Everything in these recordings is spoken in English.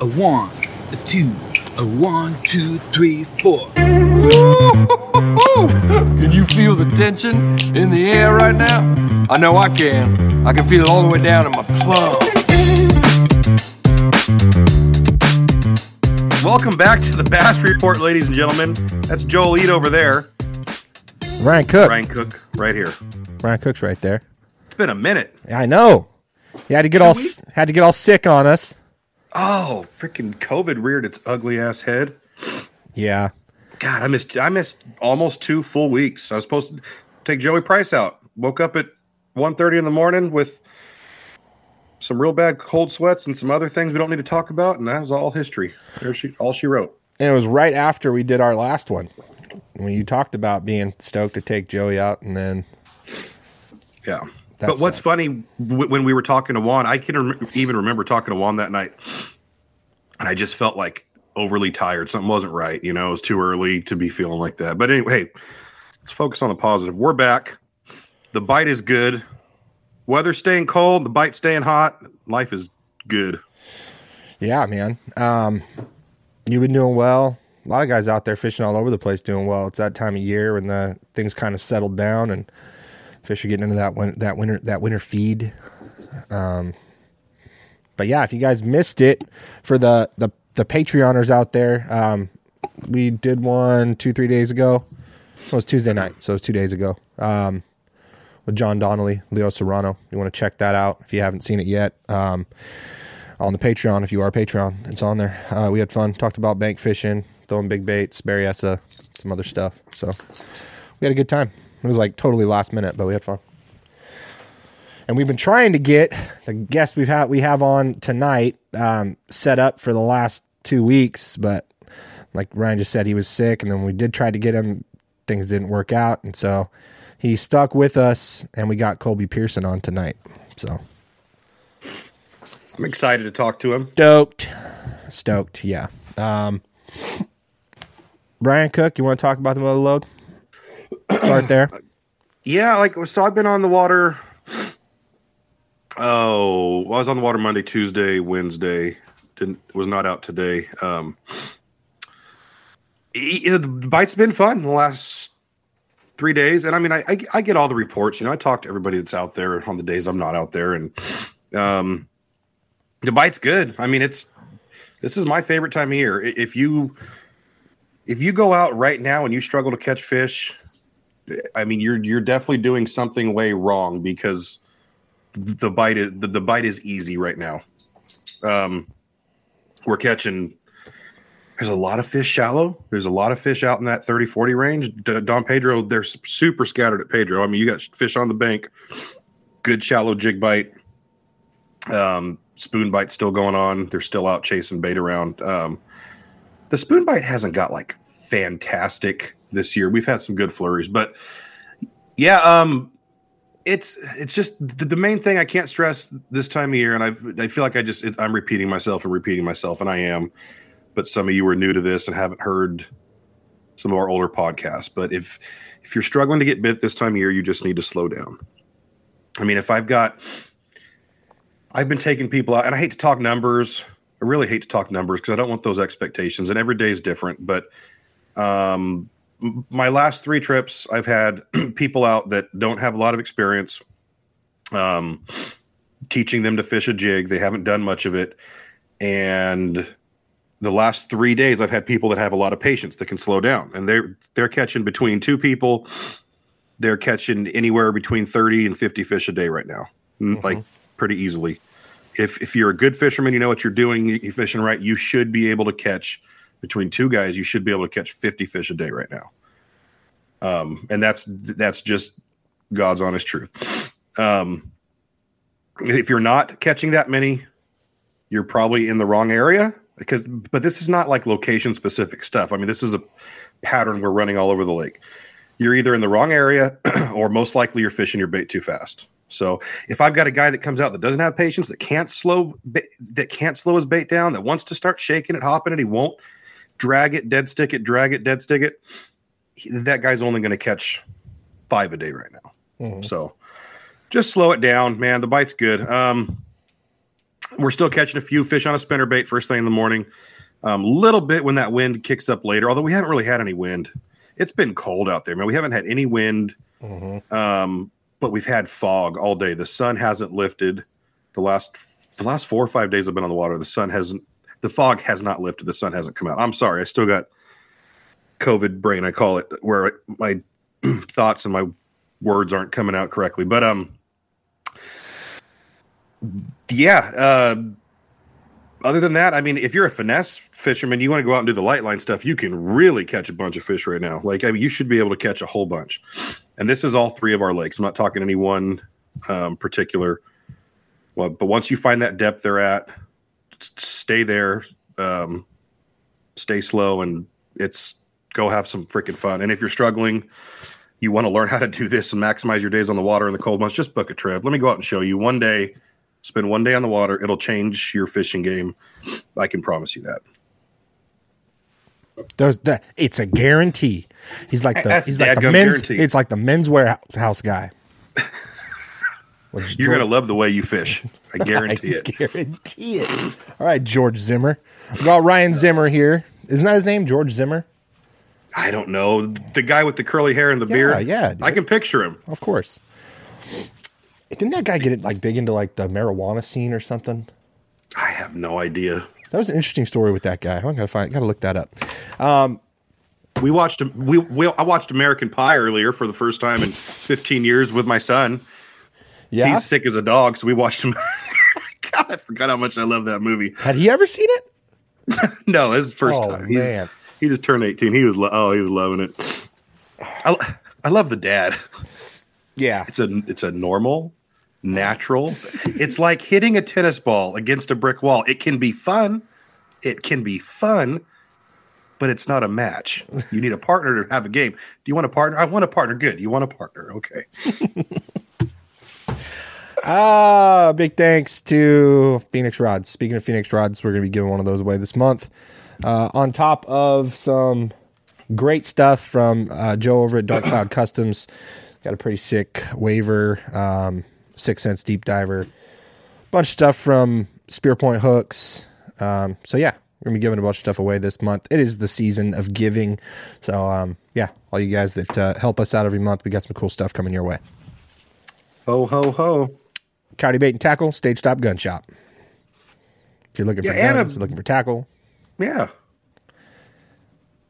A one, a two, a one, two, three, four. Can you feel the tension in the air right now? I know I can. I can feel it all the way down in my plum. Welcome back to the Bass Report, ladies and gentlemen. That's Joel Eat over there. Ryan Cook. Ryan Cook right here. Ryan Cook's right there. It's been a minute. Yeah, I know. He had to get all s- had to get all sick on us. Oh, freaking COVID reared its ugly ass head. Yeah. God, I missed I missed almost two full weeks. I was supposed to take Joey Price out. Woke up at 1.30 in the morning with some real bad cold sweats and some other things we don't need to talk about, and that was all history. There she all she wrote. And it was right after we did our last one. When you talked about being stoked to take Joey out and then Yeah. That but what's funny w- when we were talking to Juan, I can rem- even remember talking to Juan that night, and I just felt like overly tired. Something wasn't right. You know, it was too early to be feeling like that. But anyway, hey, let's focus on the positive. We're back. The bite is good. Weather staying cold. The bite staying hot. Life is good. Yeah, man. Um, you've been doing well. A lot of guys out there fishing all over the place doing well. It's that time of year when the things kind of settled down and fish are getting into that that winter that winter feed. Um, but yeah, if you guys missed it for the the the Patreoners out there, um, we did one two three days ago. It was Tuesday night, so it was two days ago. Um, with John Donnelly, Leo Serrano. You want to check that out if you haven't seen it yet. Um, on the Patreon if you are a Patreon. It's on there. Uh, we had fun. Talked about bank fishing, throwing big baits, Berryessa, some other stuff. So we had a good time. It was like totally last minute, but we had fun. And we've been trying to get the guest we've had we have on tonight um, set up for the last two weeks, but like Ryan just said, he was sick, and then we did try to get him. Things didn't work out, and so he stuck with us, and we got Colby Pearson on tonight. So I'm excited to talk to him. stoked stoked yeah um brian cook you want to talk about the Motherlode start there Yeah, like so I've been on the water. Oh, I was on the water Monday, Tuesday, Wednesday. Didn't was not out today. Um, e- the bite's been fun the last three days, and I mean, I, I I get all the reports. You know, I talk to everybody that's out there on the days I'm not out there, and um, the bite's good. I mean, it's this is my favorite time of year. If you if you go out right now and you struggle to catch fish, I mean, you're you're definitely doing something way wrong because the bite is the, the bite is easy right now. Um, we're catching. There's a lot of fish shallow. There's a lot of fish out in that 30, 40 range. D- Don Pedro, they're super scattered at Pedro. I mean, you got fish on the bank, good shallow jig bite. Um, spoon bite still going on. They're still out chasing bait around. Um, the spoon bite hasn't got like fantastic this year. We've had some good flurries, but yeah, um, it's it's just the, the main thing I can't stress this time of year, and I I feel like I just it, I'm repeating myself and repeating myself, and I am. But some of you are new to this and haven't heard some of our older podcasts. But if if you're struggling to get bit this time of year, you just need to slow down. I mean, if I've got I've been taking people out, and I hate to talk numbers. I really hate to talk numbers because I don't want those expectations, and every day is different. But um, my last three trips, I've had people out that don't have a lot of experience, um, teaching them to fish a jig. They haven't done much of it, and the last three days, I've had people that have a lot of patience that can slow down, and they're they're catching between two people. They're catching anywhere between thirty and fifty fish a day right now, Mm, like pretty easily. If if you're a good fisherman, you know what you're doing, you're fishing right. You should be able to catch between two guys. You should be able to catch fifty fish a day right now. Um, and that's that's just God's honest truth. Um, if you're not catching that many, you're probably in the wrong area because but this is not like location specific stuff. I mean, this is a pattern we're running all over the lake. You're either in the wrong area or most likely you're fishing your bait too fast. So if I've got a guy that comes out that doesn't have patience, that can't slow that can't slow his bait down, that wants to start shaking it, hopping it, he won't drag it, dead stick it, drag it, dead stick it. he- that guy's only going to catch five a day right now. Mhm. So just slow it down, man. The bite's good. Um, we're still catching a few fish on a spinner bait first thing in the morning. A um, little bit when that wind kicks up later, although we haven't really had any wind. It's been cold out there, man. We haven't had any wind, Mm-hmm. um, but we've had fog all day. The sun hasn't lifted. The last the last four or five days I've been on the water. The sun hasn't. The fog has not lifted. The sun hasn't come out. I'm sorry. I still got COVID brain. I call it where my thoughts and my words aren't coming out correctly. But um, yeah. Uh, other than that, I mean, if you're a finesse fisherman, you want to go out and do the light line stuff, you can really catch a bunch of fish right now. Like, I mean, you should be able to catch a whole bunch. And this is all three of our lakes. I'm not talking any one um, particular. Well, but once you find that depth they're at, stay there, um, stay slow, and it's go have some freaking fun. And if you're struggling, you want to learn how to do this and maximize your days on the water in the cold months, just book a trip. Let me go out and show you one day. Spend one day on the water. It'll change your fishing game. I can promise you that. There's that. It's a guarantee. He's like the That's he's like the men's. guarantee. It's like the Men's Wearhouse guy. You're gonna love the way you fish. I guarantee it. I guarantee it. All right, George Zimmer. We got Ryan Zimmer here. Isn't that his name, George Zimmer? I don't know the guy with the curly hair and the beard. yeah, dude. I can picture him. Of course. Didn't that guy get it like big into like the marijuana scene or something? I have no idea. That was an interesting story with that guy. I gotta find, gotta look that up. Um, we watched we, we I watched American Pie earlier for the first time in 15 years with my son. Yeah, He's sick as a dog, so we watched him. God, I forgot how much I love that movie. had he ever seen it? No, the first Oh, time. He's, man. he just turned 18. He was lo- oh, he was loving it. I, I love the dad. Yeah, It's a it's a normal, natural. it's like hitting a tennis ball against a brick wall. It can be fun. It can be fun, but it's not a match. You need a partner to have a game. Do you want a partner? I want a partner. Good. You want a partner? Okay. Ah, big thanks to Phoenix Rods. Speaking of Phoenix Rods, we're going to be giving one of those away this month. Uh, on top of some great stuff from uh, Joe over at Dark Cloud Customs. Got a pretty sick waiver, um, 6th Sense deep diver, bunch of stuff from Spear Point hooks. Um, so yeah, we're gonna be giving a bunch of stuff away this month. It is the season of giving, so um, yeah, all you guys that uh, help us out every month, we got some cool stuff coming your way. Ho ho ho. Coyote Bait and Tackle, Stage Stop Gun Shop. If you're looking for Yeah, guns, a- looking for tackle, Yeah.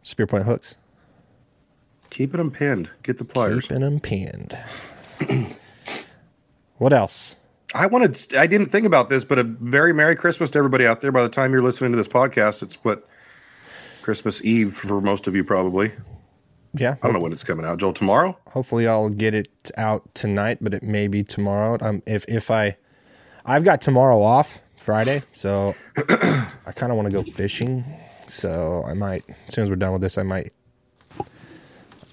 Spear Point hooks, Keeping them pinned. Get the pliers. keeping them pinned. what else? I wanted. I didn't think about this, but a very Merry Christmas to everybody out there. By the time you're listening to this podcast, it's what Christmas Eve for most of you, probably. Yeah, I don't know when it's coming out. Joel, tomorrow? hopefully I'll get it out tonight, but it may be tomorrow. Um, if if I, I've got tomorrow off, Friday, so I kind of want to go fishing. So I might, as soon as we're done with this, I might,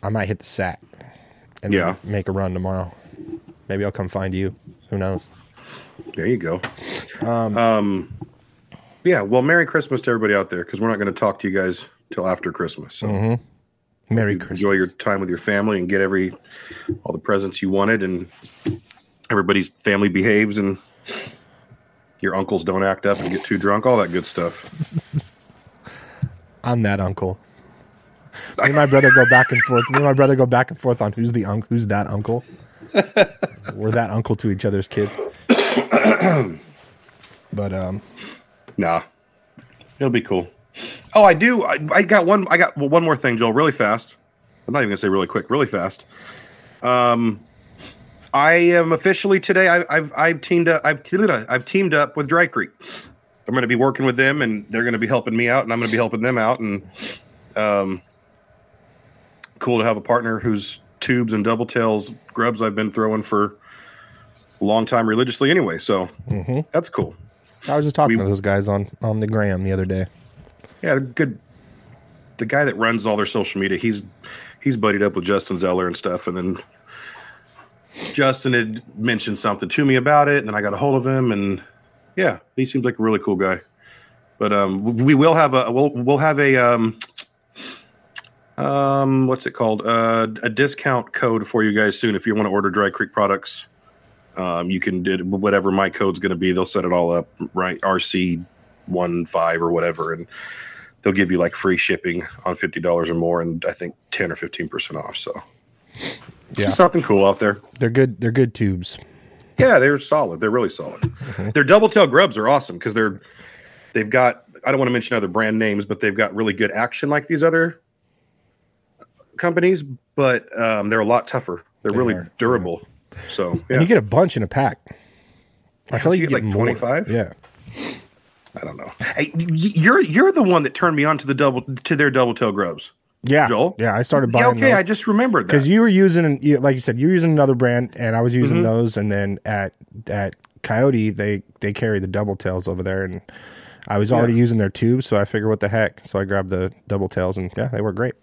I might hit the sack and Yeah. make a run tomorrow. Maybe I'll come find you. Who knows? There you go. Um, yeah. Well, Merry Christmas to everybody out there because we're not going to talk to you guys till after Christmas. So Merry Christmas. enjoy your time with your family and get every all the presents you wanted, and everybody's family behaves and your uncles don't act up and get too drunk. All that good stuff. I'm that uncle. Me and my brother go back and forth. Me and my brother go back and forth on who's the uncle, who's that uncle. We're that uncle to each other's kids. but um, Nah, it'll be cool. Oh, I do. I, I got one. I got well, one more thing, Joel. Really fast. I'm not even gonna say really quick. Really fast. Um, I am officially today. I, I've I've teamed up. I've I've teamed up with Dry Creek. I'm going to be working with them, and they're going to be helping me out, and I'm going to be helping them out. And um, cool to have a partner whose tubes and double tails grubs I've been throwing for a long time religiously. Anyway, so that's cool. I was just talking We- to those guys on on the gram the other day. Yeah, good. The guy that runs all their social media, he's he's buddied up with Justin Zeller and stuff, and then Justin had mentioned something to me about it, and then I got a hold of him, and yeah, he seems like a really cool guy. But um, we will have a we'll we'll have a um um what's it called uh, a discount code for you guys soon if you want to order Dry Creek products. Um, you can do whatever my code's going to be. They'll set it all up right. RC one five or whatever, and they'll give you like free shipping on fifty dollars or more, and I think ten or fifteen percent off. So Yeah. just something cool out there. They're good. They're good tubes. Yeah, they're solid. They're really solid. Mm-hmm. Their double tail grubs are awesome because they're they've got. I don't want to mention other brand names, but they've got really good action like these other companies. But um, they're a lot tougher. They're They really are. durable. So yeah. And you get a bunch in a pack. I feel like you you get, get like, 25? Yeah. I don't know. Hey, you're you're the one that turned me on to the double to their double tail grubs. Yeah. Joel? Yeah. I started Yeah, buying okay, I just remembered that. because you were using, like you said, you were using another brand, and I was using Mm-hmm. those. And then at at Coyote, they they carry the double tails over there, and I was already using their tubes, so I figured, what the heck? So I grabbed the double tails, and yeah, they were great.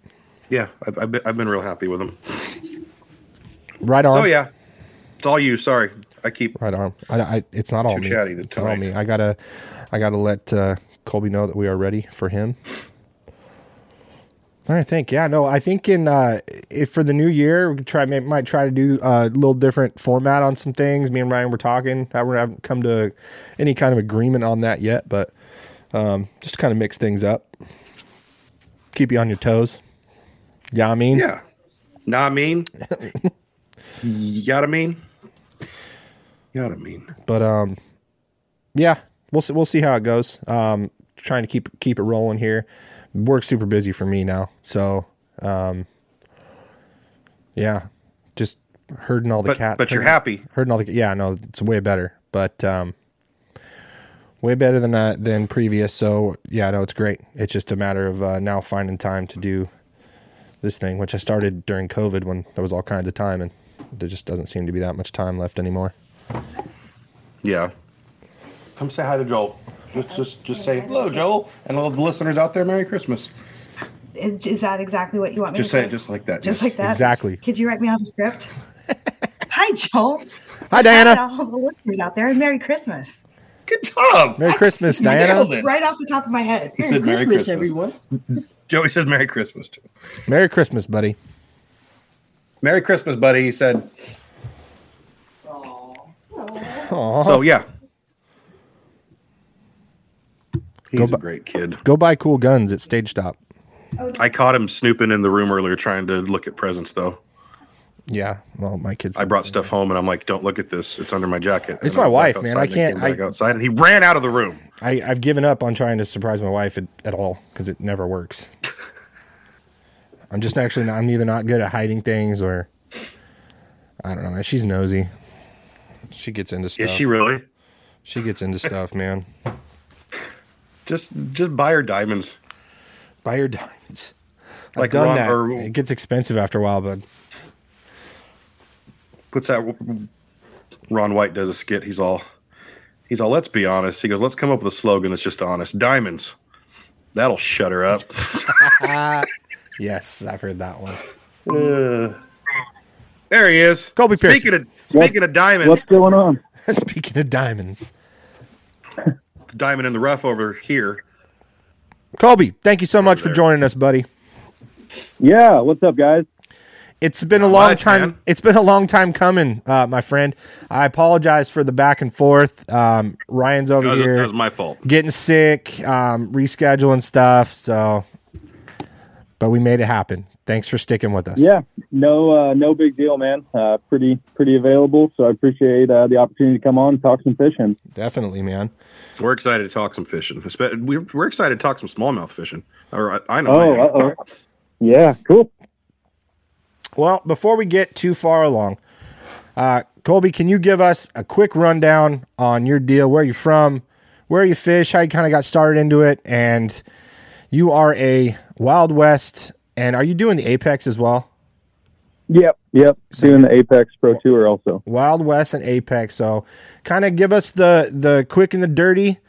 yeah, I've, I've, been, I've been real happy with them. Right on. So yeah, it's all you. Sorry, I keep. Right arm. I, I, it's not all Too me. chatty It's all me. I gotta, I gotta let uh, Colby know that we are ready for him. I think yeah, no, I think in uh, if for the new year we could try may, might try to do a little different format on some things. Me and Ryan were talking. I haven't come to any kind of agreement on that yet, but um, just to kind of mix things up, keep you on your toes. Yeah, I mean, Yeah, nah, I mean, you gotta mean, you gotta mean. but um, yeah, we'll see, we'll see how it goes. Um, trying to keep keep it rolling here. Work's super busy for me now, so um, yeah, just herding all the But cat. but you're happy. Herding all the yeah, no, it's way better, but um, way better than uh, than previous. So yeah, no, it's great. It's just a matter of uh, now finding time to do this thing, which I started during COVID when there was all kinds of time, and there just doesn't seem to be that much time left anymore. Yeah. Come say hi to Joel. Just just just say hello, Joel, and all the listeners out there, Merry Christmas. Is is that exactly what you want me Just to say Just say? it just like that. Just yes. like that? Exactly. Could you write me out a script? Hi, Joel. Hi, Hi, Diana. all the listeners out there, and Merry Christmas. Good job. Merry Christmas, You Diana. Right off the top of my head. He said Merry Christmas. everyone. Joey says Merry Christmas too. Merry Christmas, buddy. Merry Christmas, buddy. He said. Aw. So yeah. He's Go a bu- great kid. Go buy cool guns at Stage Stop. Oh, I caught him snooping in the room earlier, trying to look at presents. Though Yeah, well, my kids. I brought stuff home, and I'm like, "Don't look at this. It's under my jacket." It's And my I wife, man. I can't- came back I- outside, and he ran out of the room. I, I've given up on trying to surprise my wife at, at all because it never works. I'm just actually not, I'm either not good at hiding things or I don't know. She's nosy. She gets into stuff. Is she really? She gets into stuff, man. Just just buy her diamonds. Buy her diamonds. I've Like done Ron- that. or- It gets expensive after a while, but Puts that. Ron White does a skit. He's all. He's all. Let's be honest. He goes. Let's come up with a slogan that's just honest. Diamonds. That'll shut her up. yes, I've heard that one. Uh, there he is. Colby Pearson. Speaking of speaking of diamonds, What's going on? Speaking of diamonds, diamond in the rough over here. Colby, thank you so much for joining us, buddy. Yeah, what's up, guys? It's been a long much, time. man. It's been a long time coming, uh, my friend. I apologize for the back and forth. Um, Ryan's over That was, here that was my fault. getting sick, um, rescheduling stuff. So, but we made it happen. Thanks for sticking with us. Yeah, no, uh, no big deal, man. Uh, pretty, pretty available. So I appreciate uh, the opportunity to come on and talk some fishing. definitely, man. We're excited to talk some fishing. We're, we're excited to talk some smallmouth fishing. Or I, I know. Oh, am. uh oh. Yeah, cool. Well, before we get too far along, uh, Colby, can you give us a quick rundown on your deal? Where you from? Where you fish? How you kind of got started into it? And you are a Wild West, and are you doing the Apex as well? Yep, yep. Doing the Apex Pro Tour also. Wild West and Apex. So, kind of give us the the quick and the dirty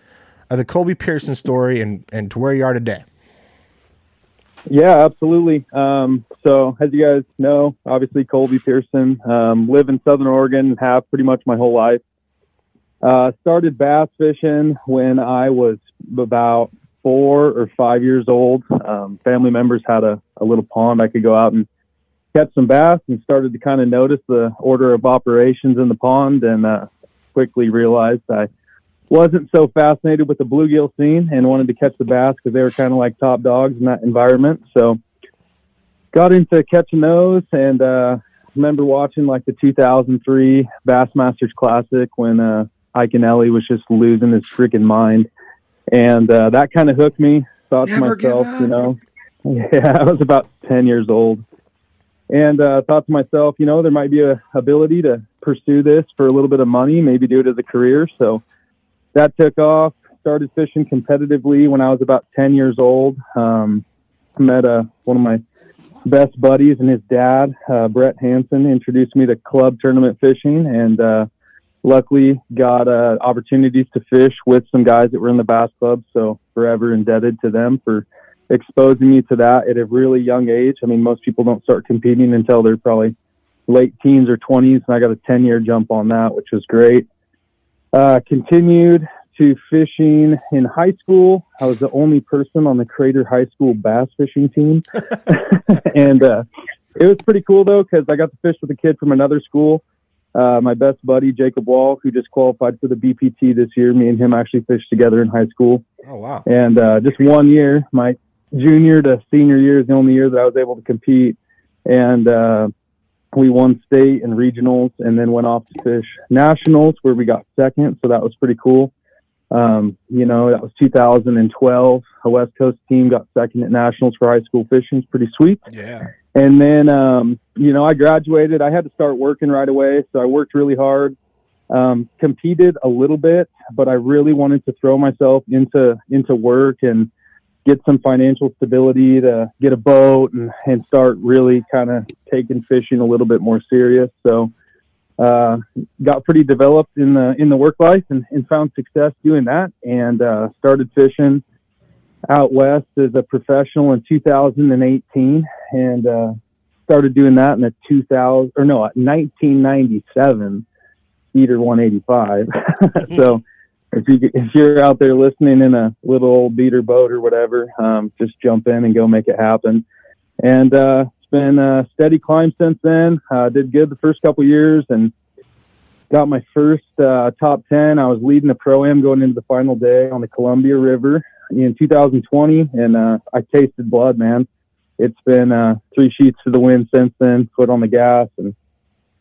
of the Colby Pearson story and and to where you are today. Yeah, absolutely. Um, so, as you guys know, obviously Colby Pearson, um, live in Southern Oregon, have pretty much my whole life. Uh, started bass fishing when I was about four or five years old. Um, family members had a, a little pond I could go out and catch some bass and started to kind of notice the order of operations in the pond and uh, quickly realized I wasn't so fascinated with the bluegill scene and wanted to catch the bass because they were kind of like top dogs in that environment. So got into catching those and uh, remember watching like the 2003 Bassmasters Classic when uh, Iaconelli was just losing his freaking mind. And uh, that kind of hooked me. Thought Never to myself, you know, yeah, I was about 10 years old. And uh, thought to myself, you know, there might be a ability to pursue this for a little bit of money, maybe do it as a career. So that took off. Started fishing competitively when I was about 10 years old. Um, met uh, one of my best buddies and his dad, uh, Brett Hansen, introduced me to club tournament fishing, and uh, luckily got uh, opportunities to fish with some guys that were in the bass club. So forever indebted to them for exposing me to that at a really young age. I mean, most people don't start competing until they're probably late teens or 20s, and I got a 10 year jump on that, which was great. Uh, continued to fishing in high school. I was the only person on the Crater High School bass fishing team. and uh, it was pretty cool, though, because I got to fish with a kid from another school. Uh, my best buddy, Jacob Wall, who just qualified for the BPT this year. Me and him actually fished together in high school. Oh wow. And uh, just one year, my junior to senior year is the only year that I was able to compete. And uh, we won state and regionals and then went off to fish nationals where we got second. So that was pretty cool. Um, you know, that was 2012. A West Coast team got second at nationals for high school fishing. It's pretty sweet. Yeah. And then, um, you know, I graduated. I had to start working right away. So I worked really hard, um, competed a little bit, but I really wanted to throw myself into, into work and get some financial stability to get a boat and, and start really kind of taking fishing a little bit more serious. So, uh, got pretty developed in the, in the work life and, and found success doing that and, uh, started fishing out west as a professional in 2018 and uh, started doing that in the 2000 or no 1997 Cedar 185 so if you if you're out there listening in a little old beater boat or whatever um, just jump in and go make it happen. And uh, it's been a steady climb since then. Uh, did good the first couple years and got my first uh, top 10 i was leading the pro am going into the final day on the columbia river in 2020 and uh, i tasted blood man. It's been uh, three sheets to the wind since then foot on the gas and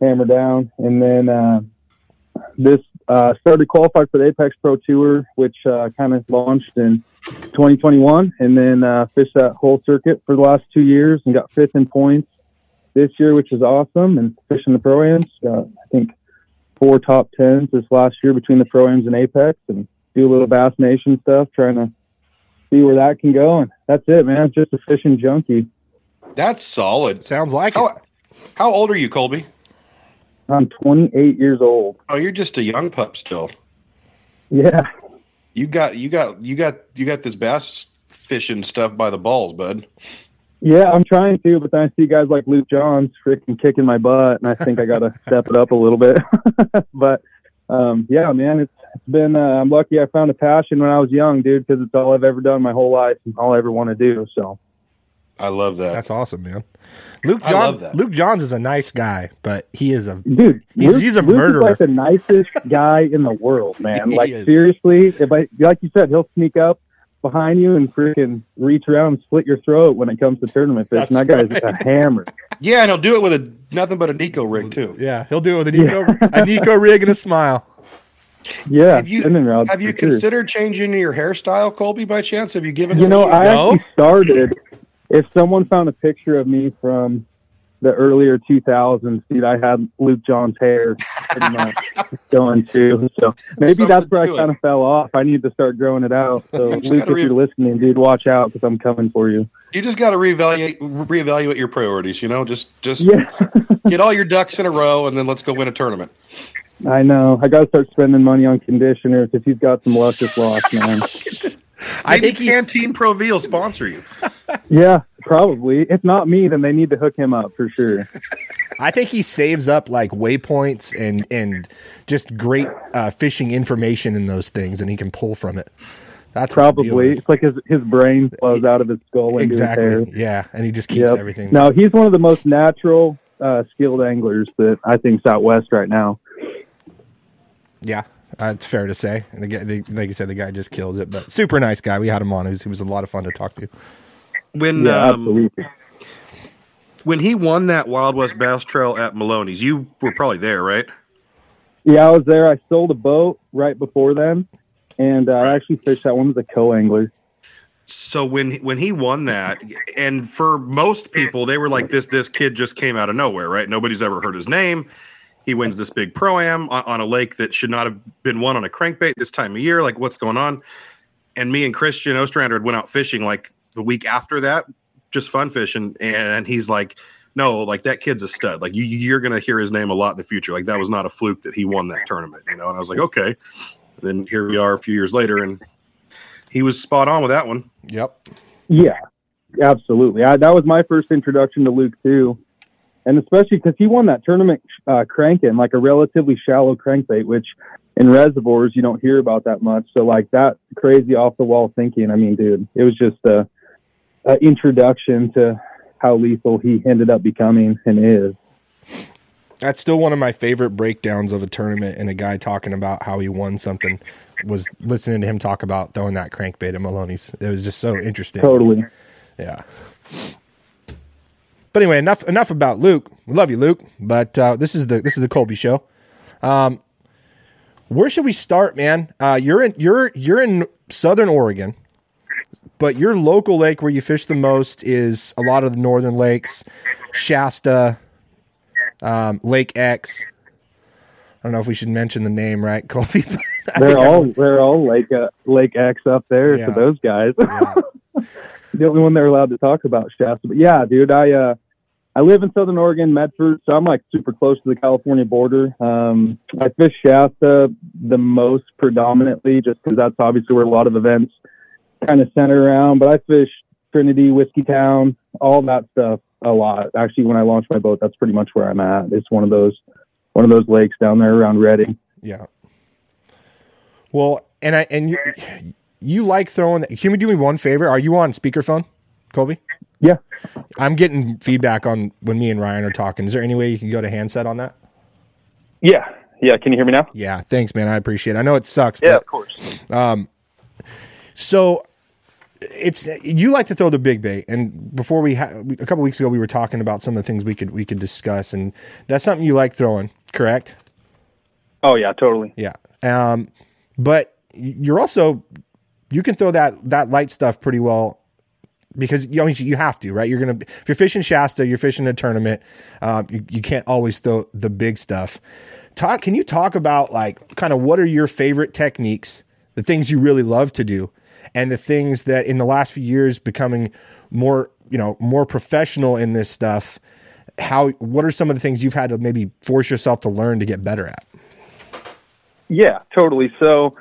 hammer down. And then uh, this uh, started qualified for the apex pro tour which uh, kind of launched in 2021 and then uh, fished that whole circuit for the last two years and got fifth in points this year which is awesome. And fishing the pro-ams got i think four top tens this last year between the pro-ams and apex and do a little bass nation stuff trying to see where that can go and that's it man just a fishing junkie That's solid. Sounds like it. How, how old are you, Colby? i'm 28 years old Oh, you're just a young pup still. yeah You got you got you got you got this bass fishing stuff by the balls, bud. Yeah, I'm trying to, but then I see guys like Luke Johns freaking kicking my butt, and I think I got to step it up a little bit. but um, yeah, man, it's, it's been. Uh, I'm lucky I found a passion when I was young, dude, because it's all I've ever done my whole life and all I ever want to do. So I love that. That's awesome, man. Luke I John, love that. Luke Johns is a nice guy, but he is a dude, He's- Luke- he's a Luke murderer. Is like the nicest guy in the world, man. Like is. seriously, if I like you said, he'll sneak up behind you and freaking reach around and split your throat when it comes to tournament fishing. That's that guy's a hammer. yeah, and he'll do it with a nothing but a Neko rig too. yeah. He'll do it with a Neko a Neko rig and a smile. Yeah, Have you have you for sure. considered changing your hairstyle, Colby? By chance, have you given? You know, I actually started. If someone found a picture of me from the earlier 2000s, dude, I had Luke John's hair going too. So maybe that's where I kind of fell off. I need to start growing it out. So Luke, gotta if re- you're listening, dude, watch out because I'm coming for you. you just got to reevaluate reevaluate your priorities. You know, just just Yeah, get all your ducks in a row, and then let's go win a tournament. I know. I got to start spending money on conditioners if he's got some luscious locks, man. I Maybe think he, Pantene Pro V will sponsor you. Yeah, probably. If not me, then they need to hook him up for sure. I think he saves up like waypoints and and just great uh, fishing information in those things, and he can pull from it. That's what the deal Probably. It's like his his brain flows out of his skull into his exactly. Yeah, and he just keeps Yep. everything. No, he's one of the most natural, uh, skilled anglers that I think's out west right now. Yeah, uh, it's fair to say. And the guy, the, like you said, the guy just kills it. But super nice guy. We had him on. He was, he was a lot of fun to talk to. When Yeah, um, when he won that Wild West Bass Trail at Melones, you were probably there, right? Yeah, I was there. I sold a boat right before then, and uh, I actually fished that one as a co-angler. So when when he won that, and for most people, they were like, "This this kid just came out of nowhere, right? Nobody's ever heard his name. He wins this big pro am on, on a lake that should not have been won on a crankbait this time of year. Like, what's going on?" And me and Christian Ostrander went out fishing like the week after that, just fun fishing, and he's like, "No, like that kid's a stud. Like you you're gonna hear his name a lot in the future. Like that was not a fluke that he won that tournament, you know." And I was like, "Okay." And then here we are a few years later, and he was spot on with that one. Yep. Yeah, absolutely. I, that was my first introduction to Luke too, and especially because he won that tournament uh, cranking like a relatively shallow crankbait, which in reservoirs you don't hear about that much. So like that crazy off the wall thinking. I mean, dude, it was just a, a introduction to how lethal he ended up becoming and is. That's still one of my favorite breakdowns of a tournament and a guy talking about how he won something was listening to him talk about throwing that crankbait at Melones. It was just so interesting. Totally. Yeah. But anyway, enough enough about Luke. We love you, Luke. But uh, this is the this is the Colby show. Um, where should we start, man? Uh, you're in you're you're in Southern Oregon, but your local lake where you fish the most is a lot of the northern lakes, Shasta, um, Lake X. I don't know if we should mention the name, right, Colby? They're all everyone- they're all Lake uh, Lake X up there Yeah. to those guys. yeah. the only one they're allowed to talk about Shasta. But yeah, dude, I uh I live in Southern Oregon, Medford, so I'm like super close to the California border. Um, I fish Shasta the most predominantly, just because that's obviously where a lot of events kind of center around. But I fish Trinity, Whiskeytown, all that stuff a lot. Actually, when I launch my boat, that's pretty much where I'm at. It's one of those one of those lakes down there around Redding. Yeah. Well, and I and you you like throwing. Can you do me one favor? Are you on speakerphone, Colby? Yeah. I'm getting feedback on when me and Ryan are talking. Is there any way you can go to handset on that? Yeah. Yeah. Can you hear me now? Yeah, thanks, man. I appreciate. it. I know it sucks. Yeah, but- of course. Um, So it's you like to throw the big bait, and before we ha- a couple weeks ago we were talking about some of the things we could we could discuss, and that's something you like throwing, correct? Oh yeah, totally. Yeah. Um, but you're also you can throw that that light stuff pretty well because you I mean, you have to, right? You're gonna if you're fishing Shasta, you're fishing a tournament. Um, you, you can't always throw the big stuff. Talk. Can you talk about like kind of what are your favorite techniques, the things you really love to do, and the things that in the last few years becoming more you know more professional in this stuff. How what are some of the things you've had to maybe force yourself to learn to get better at? Yeah, totally. So,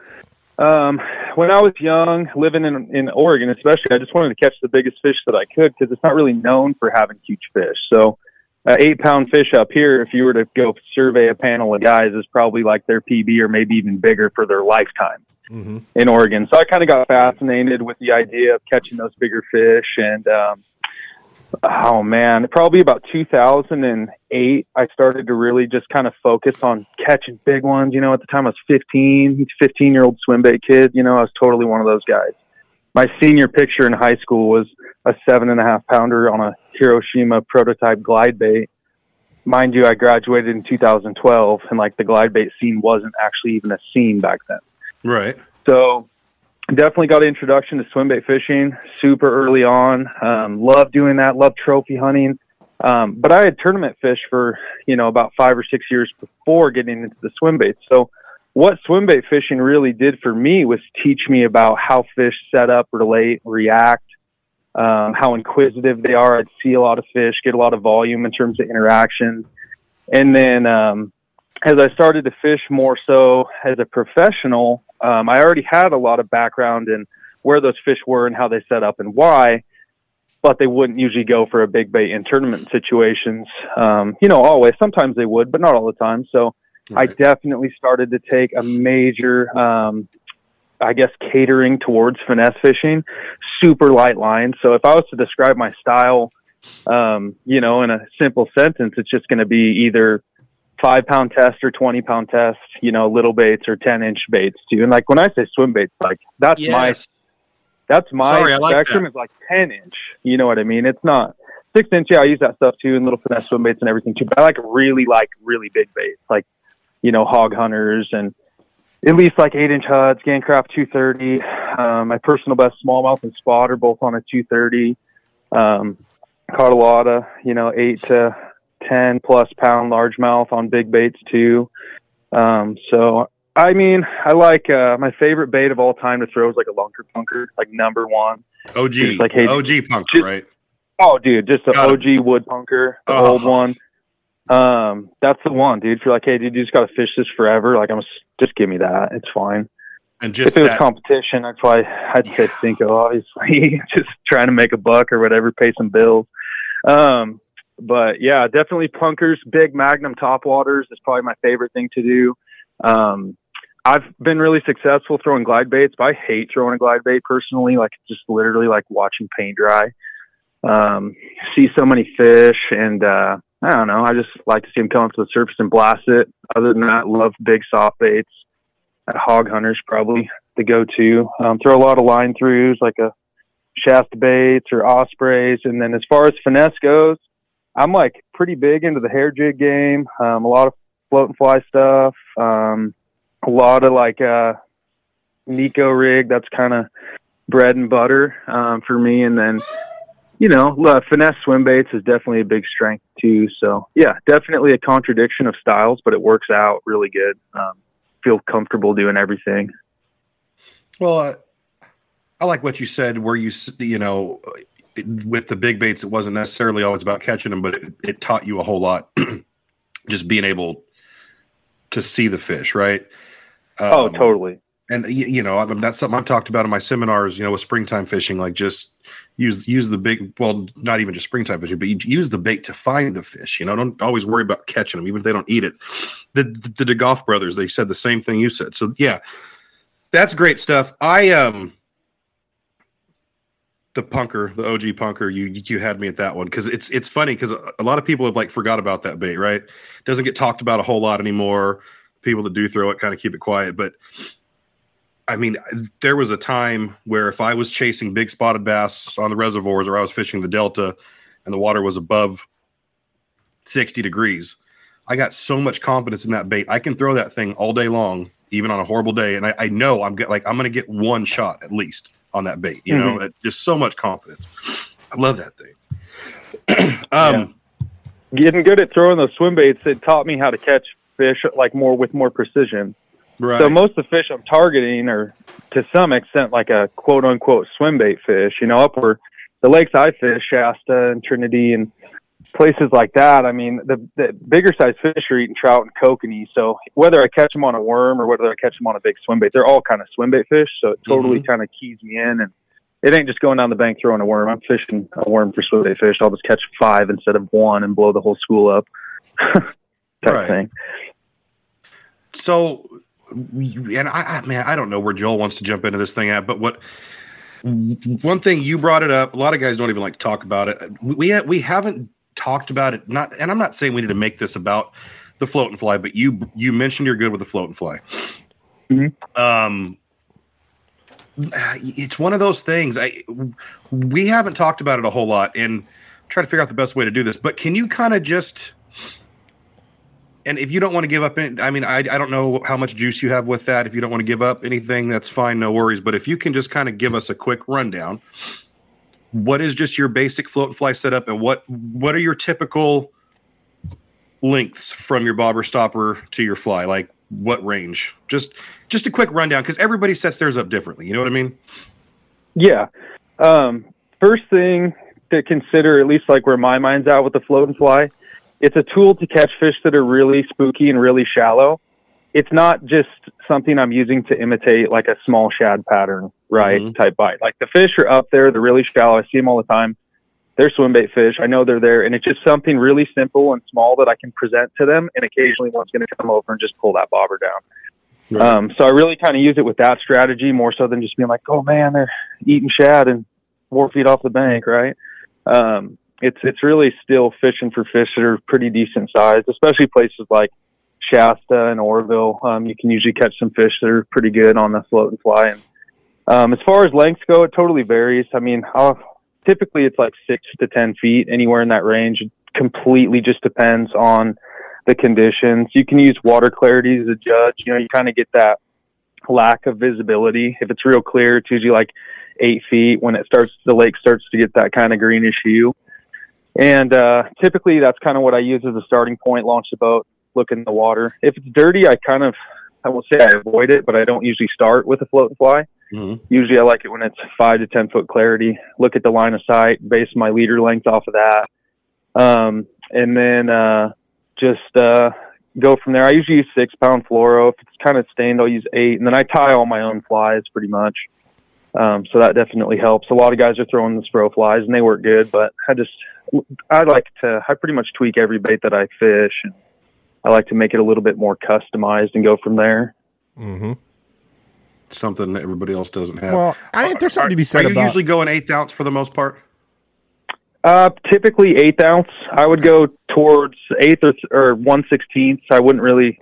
um, when I was young, living in in Oregon, especially, I just wanted to catch the biggest fish that I could because it's not really known for having huge fish. So, uh, eight pound fish up here, if you were to go survey a panel of guys, is probably like their PB or maybe even bigger for their lifetime in Oregon. So I kind of got fascinated with the idea of catching those bigger fish and. Um, Oh man, probably about 2008, I started to really just kind of focus on catching big ones. You know, at the time I was 15, 15 year old swim bait kid. You know, I was totally one of those guys. My senior picture in high school was a seven and a half pounder on a Hiroshima prototype glide bait. Mind you, I graduated in 2012, and like the glide bait scene wasn't actually even a scene back then. Right. So definitely got an introduction to swim bait fishing super early on. Um, love doing that. Love trophy hunting. Um, but I had tournament fish for, you know, about five or six years before getting into the swim bait. So what swim bait fishing really did for me was teach me about how fish set up, relate, react, um, how inquisitive they are. I'd see a lot of fish, get a lot of volume in terms of interaction. And then, um, as I started to fish more so as a professional, um, I already had a lot of background in where those fish were and how they set up and why, but they wouldn't usually go for a big bait in tournament situations. Um, you know, always. Sometimes they would, but not all the time. So I definitely started to take a major um, I guess catering towards finesse fishing, super light lines. So if I was to describe my style, um, you know, in a simple sentence, it's just going to be either five pound test or 20 pound test, you know, little baits or 10 inch baits too. And like when I say swim baits, like that's my, that's my Sorry, like spectrum that. is like 10 inch. You know what I mean? It's not six inch. Yeah, I use that stuff too and little finesse swim baits and everything too. But I like really like really big baits, like, you know, hog hunters and at least like eight inch huds, Gancraft 230. Um, my personal best smallmouth and spot are both on a 230. Um, caught a lot of, you know, eight to 10 plus pound largemouth on big baits too. Um, so, I mean, I like, uh, my favorite bait of all time to throw is like a lunker punker, like number one. OG, Just like, hey, OG punker, just- right? Oh, dude, just the Gotta OG wood punker, the Oh. old one. Um, that's the one, dude. If you're like, hey, dude, you just got to fish this forever, like, I'm just give me that. It's fine. And just if it was that, competition, that's why I'd say Cinco, obviously, just trying to make a buck or whatever, pay some bills. Um, but yeah, definitely punkers, big magnum top waters is probably my favorite thing to do. Um, I've been really successful throwing glide baits, but I hate throwing a glide bait personally. Like it's just literally like watching paint dry. Um, see so many fish and, uh, I don't know. I just like to see them come up to the surface and blast it. Other than that, love big soft baits. At hog hunters probably the go-to. Um, throw a lot of line throughs like a shaft baits or ospreys. And then as far as finesse goes, I'm like pretty big into the hair jig game. Um, a lot of float and fly stuff. Um, a lot of like uh, Neko rig. That's kind of bread and butter um, for me. And then you know, uh, finesse swim baits is definitely a big strength too. So yeah, definitely a contradiction of styles, but it works out really good. Um, feel comfortable doing everything. well, uh, I like what you said, where you, you know, with the big baits, it wasn't necessarily always about catching them, but it, it taught you a whole lot. just being able to see the fish, right? oh, Um, totally. and you know I mean, that's something I've talked about in my seminars. You know, with springtime fishing, like just use use the big. Well, not even just springtime fishing, but you use the bait to find the fish. You know, don't always worry about catching them, even if they don't eat it. The the, the DeGoff brothers, they said the same thing you said. So yeah, that's great stuff. I um. The punker, the OG punker, you you had me at that one because it's it's funny because a, lot of people have like forgot about that bait, right? Doesn't get talked about a whole lot anymore. People that do throw it kind of keep it quiet, but I mean, there was a time where if I was chasing big spotted bass on the reservoirs or I was fishing the delta and the water was above 60 degrees, I got so much confidence in that bait. I can throw that thing all day long, even on a horrible day. And I, I know I'm get, like, I'm going to get one shot at least on that bait, you know, just so much confidence. I love that thing. um, Getting good at throwing those swim baits, it taught me how to catch fish like more with more precision. right. So most of the fish I'm targeting are to some extent like a quote unquote swim bait fish, you know, up where the lakes I fish, Shasta and Trinity and places like that. I mean, the, the bigger size fish are eating trout and kokanee. So whether I catch them on a worm or whether I catch them on a big swim bait, they're all kind of swim bait fish. So it totally mm-hmm. kind of keys me in and it ain't just going down the bank throwing a worm. I'm fishing a worm for swim bait fish. I'll just catch five instead of one and blow the whole school up. type Right. thing. so and I, I man i don't know where joel wants to jump into this thing at but what one thing you brought it up a lot of guys don't even like to talk about it we ha- we haven't talked about it not and i'm not saying we need to make this about the float and fly but you you mentioned you're good with the float and fly Mhm. um it's one of those things i we haven't talked about it a whole lot and try to figure out the best way to do this but can you kind of just and if you don't want to give up any, I mean, I, I don't know how much juice you have with that. If you don't want to give up anything, that's fine, no worries. But if you can just kind of give us a quick rundown, what is just your basic float and fly setup, and what what are your typical lengths from your bobber stopper to your fly? Like what range? Just just a quick rundown because everybody sets theirs up differently. You know what I mean? Yeah. Um, first thing to consider, at least like where my mind's at with the float and fly, it's a tool to catch fish that are really spooky and really shallow. It's not just something I'm using to imitate like a small shad pattern, right? Mhm. Type bite. Like the fish are up there, they're really shallow. I see them all the time. They're swim bait fish. I know they're there, and it's just something really simple and small that I can present to them. And occasionally, one's going to come over and just pull that bobber down. Um, so I really kind of use it with that strategy more so than just being like, oh man, they're eating shad and four feet off the bank, right? Um, it's it's really still fishing for fish that are pretty decent sized, especially places like Shasta and Oroville. Um, you can usually catch some fish that are pretty good on the float and fly. And um, as far as lengths go, it totally varies. I mean, I'll, typically it's like six to ten feet, anywhere in that range. It completely just depends on the conditions. You can use water clarity as a judge. You know, you kind of get that lack of visibility. If it's real clear, it's usually like eight feet. When it starts, the lake starts to get that kind of greenish hue. And uh, typically, that's kind of what I use as a starting point. Launch the boat, look in the water. If it's dirty, I kind of I won't say I avoid it, but I don't usually start with a float and fly. Mhm. Usually, I like it when it's five to ten foot clarity. Look at the line of sight, base my leader length off of that, um, and then uh, just uh, go from there. I usually use six pound fluoro. If it's kind of stained, I'll use eight, and then I tie all my own flies pretty much. Um, so that definitely helps. A lot of guys are throwing the spro flies, and they work good, but I just I like to I pretty much tweak every bait that I fish. And I like to make it a little bit more customized and go from there. Mm-hmm. Something that everybody else doesn't have. Well, I think there's something to be Are said you about. usually going eighth ounce for the most part? Uh, typically eighth ounce. I would go towards eighth or, or one sixteenth. I wouldn't really.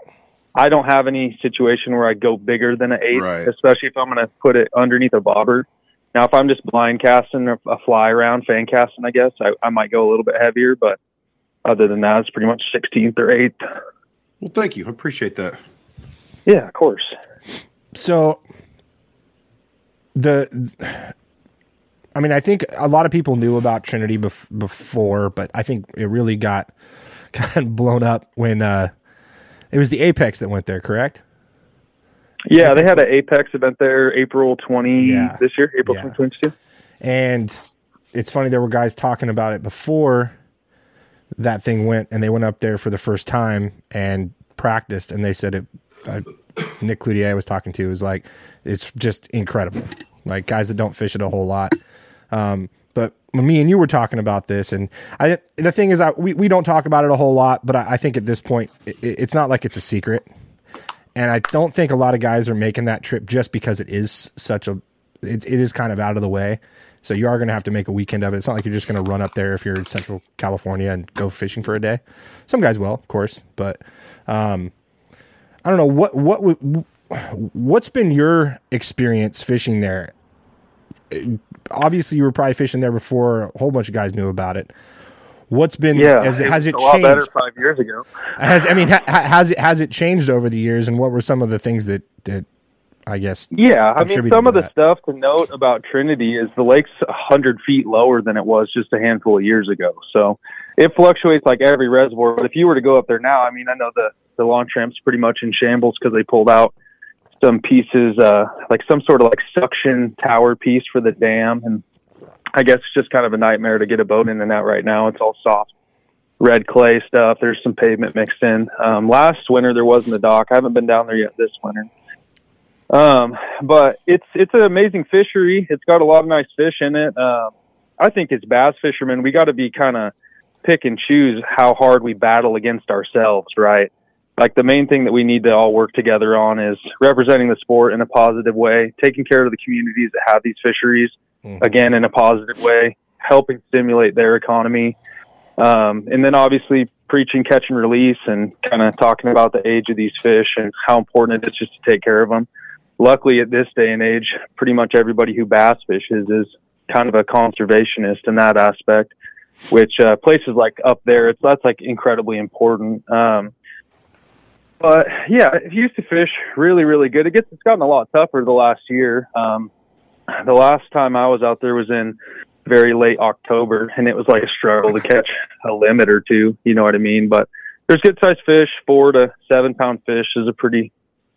I don't have any situation where I go bigger than an eighth, Right. especially if I'm going to put it underneath a bobber. Now, if I'm just blind casting a, a fly around, fan casting, I guess I, I might go a little bit heavier. But other than that, it's pretty much sixteenth or eighth. Well, thank you. I appreciate that. Yeah, of course. so the I mean, I think a lot of people knew about Trinity bef- before, but I think it really got kind of blown up when uh, it was the Apex that went there, correct? Yeah, they had an Apex event there April twenty Yeah. this year, April Yeah. twenty twenty two. And it's funny there were guys talking about it before that thing went, and they went up there for the first time and practiced, and they said it. Nick Cloutier I was talking to was like, it's just incredible. Like guys that don't fish it a whole lot. Um, but me and you were talking about this, and I, the thing is, I, we, we don't talk about it a whole lot, but I, I think at this point, it, it's not like it's a secret. And I don't think a lot of guys are making that trip just because it is such a, it, it is kind of out of the way. So you are going to have to make a weekend of it. It's not like you're just going to run up there if you're in Central California and go fishing for a day. Some guys will, of course, but um, I don't know what what what's been your experience fishing there. Obviously, you were probably fishing there before a whole bunch of guys knew about it. What's been Yeah, has, has it was a lot better changed? five years ago. Has I mean ha- has it has it changed over the years? And what were some of the things that that I guess Yeah, I mean, some of the stuff to note about Trinity is the lake's a hundred feet lower than it was just a handful of years ago. So it fluctuates like every reservoir. But if you were to go up there now, I mean, I know the the launch ramp's pretty much in shambles because they pulled out some pieces, uh, like some sort of like suction tower piece for the dam, and I guess it's just kind of a nightmare to get a boat in and out right now. It's all soft red clay stuff. There's some pavement mixed in. Um, last winter there wasn't a dock. I haven't been down there yet this winter. Um, but it's it's an amazing fishery. It's got a lot of nice fish in it. Um, I think as bass fishermen, we got to be kind of pick and choose how hard we battle against ourselves, right? Like the main thing that we need to all work together on is representing the sport in a positive way, taking care of the communities that have these fisheries, Mhm. again in a positive way, helping stimulate their economy, um, and then obviously preaching catch and release and kind of talking about the age of these fish and how important it is just to take care of them. Luckily, at this day and age, pretty much everybody who bass fishes is kind of a conservationist in that aspect. Which uh, places like up there, it's that's like incredibly important. Um, but yeah, it used to fish really, really good. It gets it's gotten a lot tougher the last year. Um, the last time I was out there was in very late October, and it was like a struggle to catch a limit or two. You know what I mean? But there's good sized fish. Four to seven pound fish is a pretty.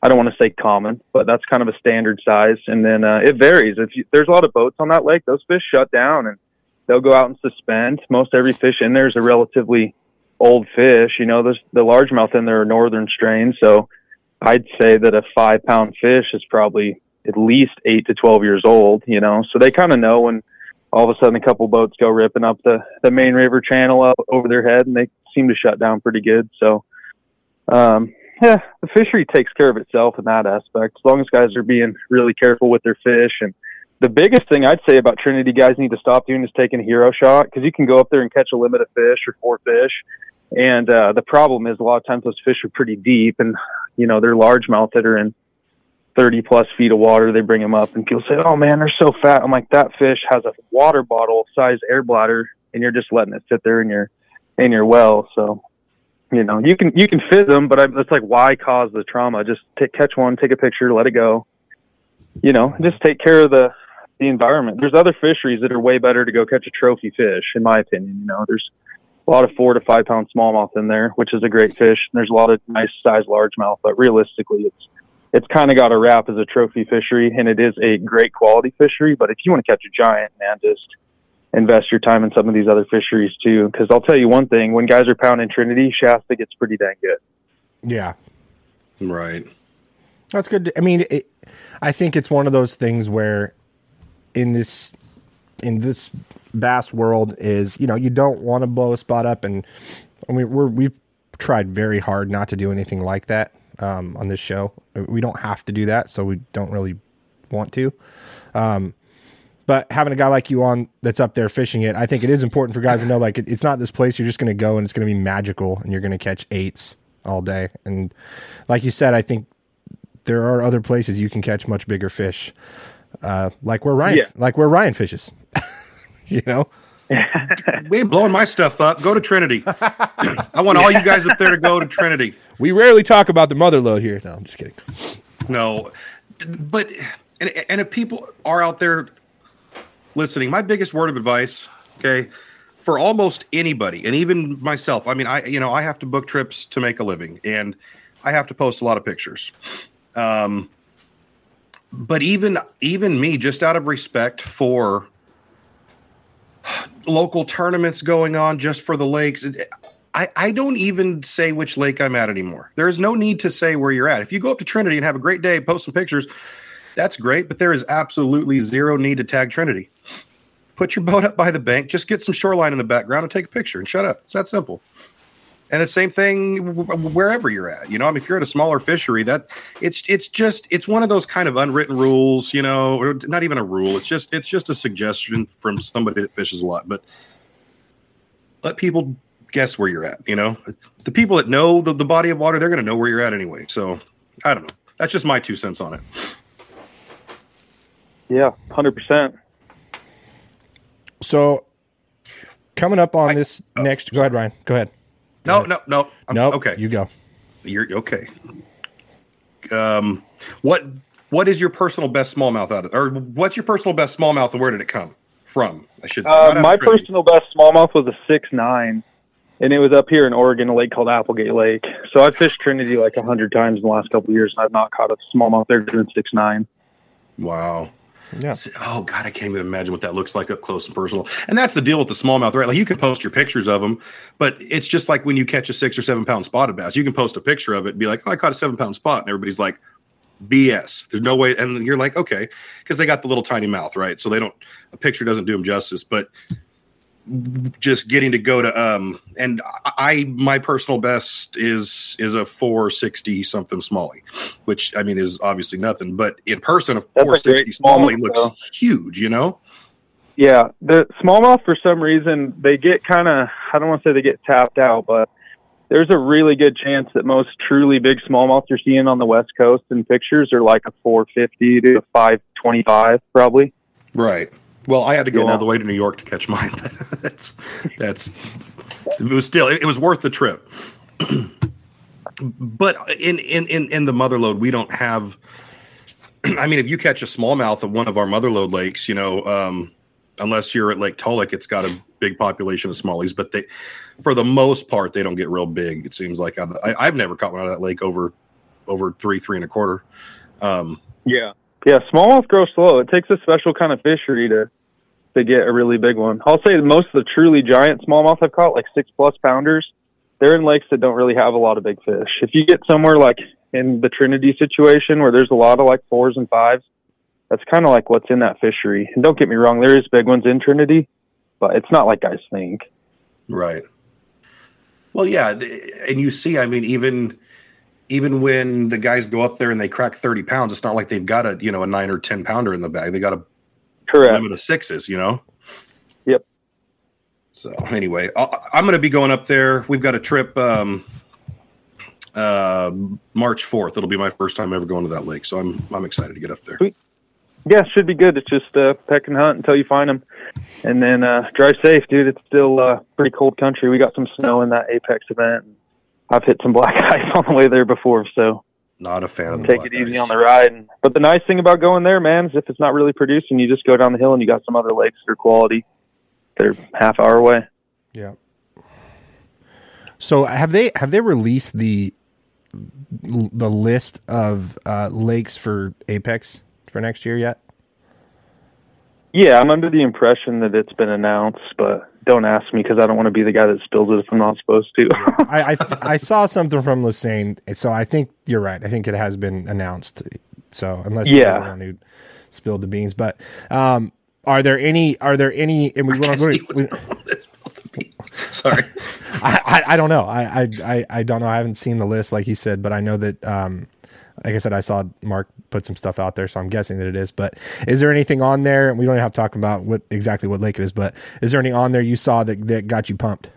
I don't want to say common, but that's kind of a standard size. And then uh, it varies. If you, there's a lot of boats on that lake, those fish shut down and they'll go out and suspend. Most every fish in there is a relatively old fish. You know, there's the largemouth in there are northern strains. So I'd say that a five pound fish is probably at least eight to 12 years old, you know, so they kind of know when all of a sudden a couple boats go ripping up the, the main river channel up over their head and they seem to shut down pretty good. So, um, yeah, the fishery takes care of itself in that aspect. As long as guys are being really careful with their fish. And the biggest thing I'd say about Trinity guys need to stop doing is taking a hero shot because you can go up there and catch a limit of fish or four fish. And uh, the problem is a lot of times those fish are pretty deep and, you know, they're largemouth that are in 30 plus feet of water. They bring them up and people say, oh man, they're so fat. I'm like, that fish has a water bottle size air bladder and you're just letting it sit there in your, in your well. So you know, you can you can fit them, but I, it's like why cause the trauma? Just catch one, take a picture, let it go. You know, just take care of the the environment. There's other fisheries that are way better to go catch a trophy fish, in my opinion. You know, there's a lot of four to five pound smallmouth in there, which is a great fish. And there's a lot of nice size largemouth, but realistically, it's it's kind of got a rap as a trophy fishery, and it is a great quality fishery. But if you want to catch a giant, man, just invest your time in some of these other fisheries too. Because I'll tell you one thing: when guys are pounding Trinity, Shasta gets pretty dang good. Yeah, Right. that's good. to- I mean, it, I think it's one of those things where in this in this bass world is you know you don't want to blow a spot up, and I mean we're we've tried very hard not to do anything like that um, on this show. We don't have to do that, so we don't really want to. Um, but having a guy like you on that's up there fishing it, I think it is important for guys to know like it, it's not this place you're just going to go and it's going to be magical and you're going to catch eights all day. And like you said, I think there are other places you can catch much bigger fish, uh, like where Ryan, Yeah. like where Ryan fishes. you know, We ain't blowing my stuff up. Go to Trinity. I want all you guys up there to go to Trinity. we rarely talk about the Motherlode here. No, I'm just kidding. No, but and, and if people are out there listening, my biggest word of advice, okay, for almost anybody, and even myself. I mean, I you know I have to book trips to make a living, and I have to post a lot of pictures. Um, but even even me, just out of respect for local tournaments going on, just for the lakes. I, I don't even say which lake I'm at anymore. There is no need to say where you're at. If you go up to Trinity and have a great day, post some pictures, that's great, but there is absolutely zero need to tag Trinity. Put your boat up by the bank, just get some shoreline in the background and take a picture and shut up. It's that simple. And the same thing wherever you're at. You know, I mean, if you're at a smaller fishery, that it's it's just it's one of those kind of unwritten rules. You know, or not even a rule. It's just it's just a suggestion from somebody that fishes a lot. But let people guess where you're at. You know, the people that know the, the body of water, they're going to know where you're at anyway. So I don't know. That's just my two cents on it. Yeah, hundred percent. So coming up on this next, go ahead, Ryan. Go ahead. No, no, no. I'm, No, okay. you go. You're okay. Um, what what is your personal best smallmouth out of, or what's your personal best smallmouth, and where did it come from? I should. say. Uh, my personal best smallmouth was a six nine, and it was up here in Oregon, a lake called Applegate Lake. So I've fished Trinity like a hundred times in the last couple of years, and I've not caught a smallmouth there than six nine. Wow. Yeah. Oh God, I can't even imagine what that looks like up close and personal. And that's the deal with the smallmouth, right? Like you can post your pictures of them, but it's just like when you catch a six or seven pound spotted bass. You can post a picture of it and be like, "Oh, I caught a seven pound spot," and everybody's like, "BS." There's no way, and you're like, "Okay," because they got the little tiny mouth, right? So they don't. A picture doesn't do them justice, but just getting to go to um and I my personal best is is a 460 something smallie, which I mean is obviously nothing, but in person a That's a 460 great smallie smallmouth, looks though. huge, you know? Yeah, the smallmouth for some reason they get kind of I don't want to say they get tapped out, but there's a really good chance that most truly big smallmouth you're seeing on the west coast in pictures are like a 450 to a 525 probably. Right. Well, I had to go You know. all the way to New York to catch mine. that's that's it was still it, was worth the trip. but in in in in the motherlode, we don't have. I mean, if you catch a smallmouth of one of our motherlode lakes, you know, um, unless you're at Lake Tulloch, it's got a big population of smallies. But they, for the most part, they don't get real big. It seems like I, I, I've never caught one out of that lake over over three three and a quarter. Um, Yeah. Yeah, smallmouth grow slow. It takes a special kind of fishery to to get a really big one. I'll say most of the truly giant smallmouth I've caught, like six plus pounders, they're in lakes that don't really have a lot of big fish. If you get somewhere like in the Trinity situation where there's a lot of like fours and fives, that's kind of like what's in that fishery. And don't get me wrong, there is big ones in Trinity, but it's not like guys think. Right. Well, yeah, and you see, I mean, even even when the guys go up there and they crack 30 pounds, it's not like they've got a, you know, a nine or 10 pounder in the bag. They got a Correct. limit of sixes, you know? Yep. So anyway, I- I'm going to be going up there. We've got a trip, um, uh, March 4th. It'll be my first time ever going to that lake. So I'm, I'm excited to get up there. Sweet. Yeah, should be good. It's just uh, peck and hunt until you find them, and then uh, drive safe, dude. It's still uh, pretty cold country. We got some snow in that Apex event. I've hit some black ice on the way there before, so Not a fan of the take black it easy ice. on the ride. And, but the nice thing about going there, man, is if it's not really producing, you just go down the hill and you got some other lakes that are quality. They're half hour away. Yeah. So have they have they released the the list of uh, lakes for Apex for next year yet? Yeah, I'm under the impression that it's been announced, but don't ask me because I don't want to be the guy that spills it if I'm not supposed to. I I, th- I saw something from Lassagne, so I think you're right. I think it has been announced. So unless you Yeah. the one who spilled the beans, but um, are there any? Are there any? And we want He to. was Sorry. I, I, I don't know. I, I, I, I don't know. I haven't seen the list like he said, but I know that, um, like I said, I saw Mark put some stuff out there, so I'm guessing that it is. But is there anything on there? We don't have to talk about what exactly what lake it is, but is there anything on there you saw that, that got you pumped?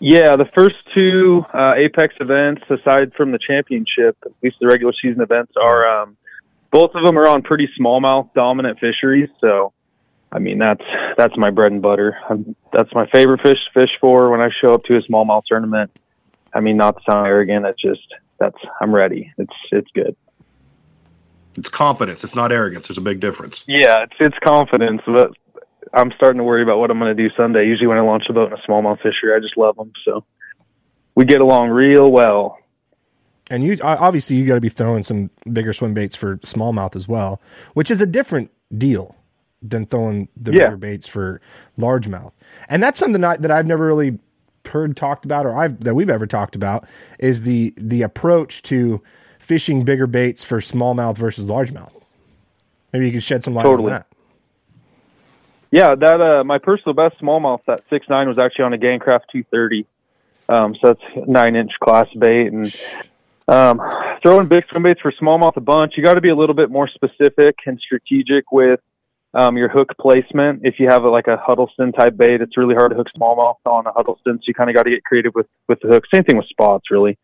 Yeah, the first two uh, Apex events, aside from the championship, at least the regular season events, are um, both of them are on pretty smallmouth dominant fisheries. So, I mean, that's that's my bread and butter. Um that's my favorite fish to fish for when I show up to a smallmouth tournament. I mean, not to sound arrogant, it's just that's I'm ready. It's it's good. It's confidence. It's not arrogance. There's a big difference. Yeah, it's it's confidence, but I'm starting to worry about what I'm going to do Sunday. Usually, when I launch a boat in a smallmouth fishery, I just love them. So we get along real well. And you obviously you got to be throwing some bigger swim baits for smallmouth as well, which is a different deal than throwing the Yeah. bigger baits for largemouth. And that's something I, that I've never really heard talked about, or I've that we've ever talked about, is the the approach to fishing bigger baits for smallmouth versus largemouth. Maybe you could shed some light Totally. on that. Yeah, that uh, my personal best smallmouth that six nine was actually on a Gan Craft 230. Um, so that's nine inch class bait and um, throwing big swim baits for smallmouth a bunch. You got to be a little bit more specific and strategic with um, your hook placement. If you have a, like a Huddleston type bait, it's really hard to hook smallmouth on a Huddleston. So you kind of got to get creative with with the hook. Same thing with spots, really,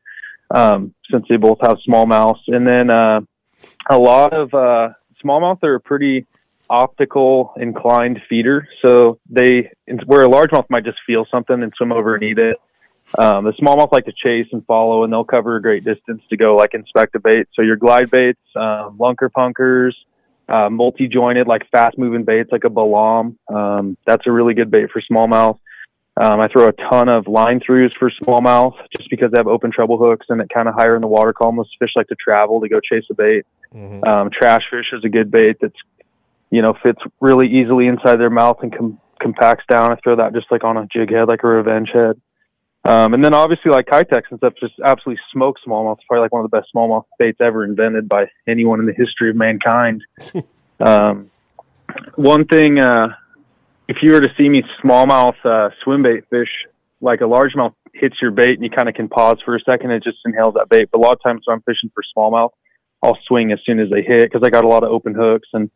um, since they both have smallmouths. And then uh, a lot of uh, smallmouth are a pretty optical inclined feeder. So they, where a largemouth might just feel something and swim over and eat it. Um, the smallmouth like to chase and follow, and they'll cover a great distance to go like inspect a bait. So your glide baits, um, lunker punkers, uh, multi-jointed like fast-moving baits like a balam. Um, that's a really good bait for smallmouth. Um, I throw a ton of line throughs for smallmouth just because they have open treble hooks and it kind of higher in the water column. Those fish like to travel to go chase a bait. Mhm. Um, trash fish is a good bait that's, you know, fits really easily inside their mouth and com- compacts down. I throw that just like on a jig head, like a revenge head. Um, and then obviously like Keitechs and stuff just absolutely smoke smallmouth. It's probably like one of the best smallmouth baits ever invented by anyone in the history of mankind. um, one thing, uh, if you were to see me smallmouth uh, swim bait fish, like a largemouth hits your bait and you kind of can pause for a second, it just inhales that bait. But a lot of times when I'm fishing for smallmouth, I'll swing as soon as they hit because I got a lot of open hooks and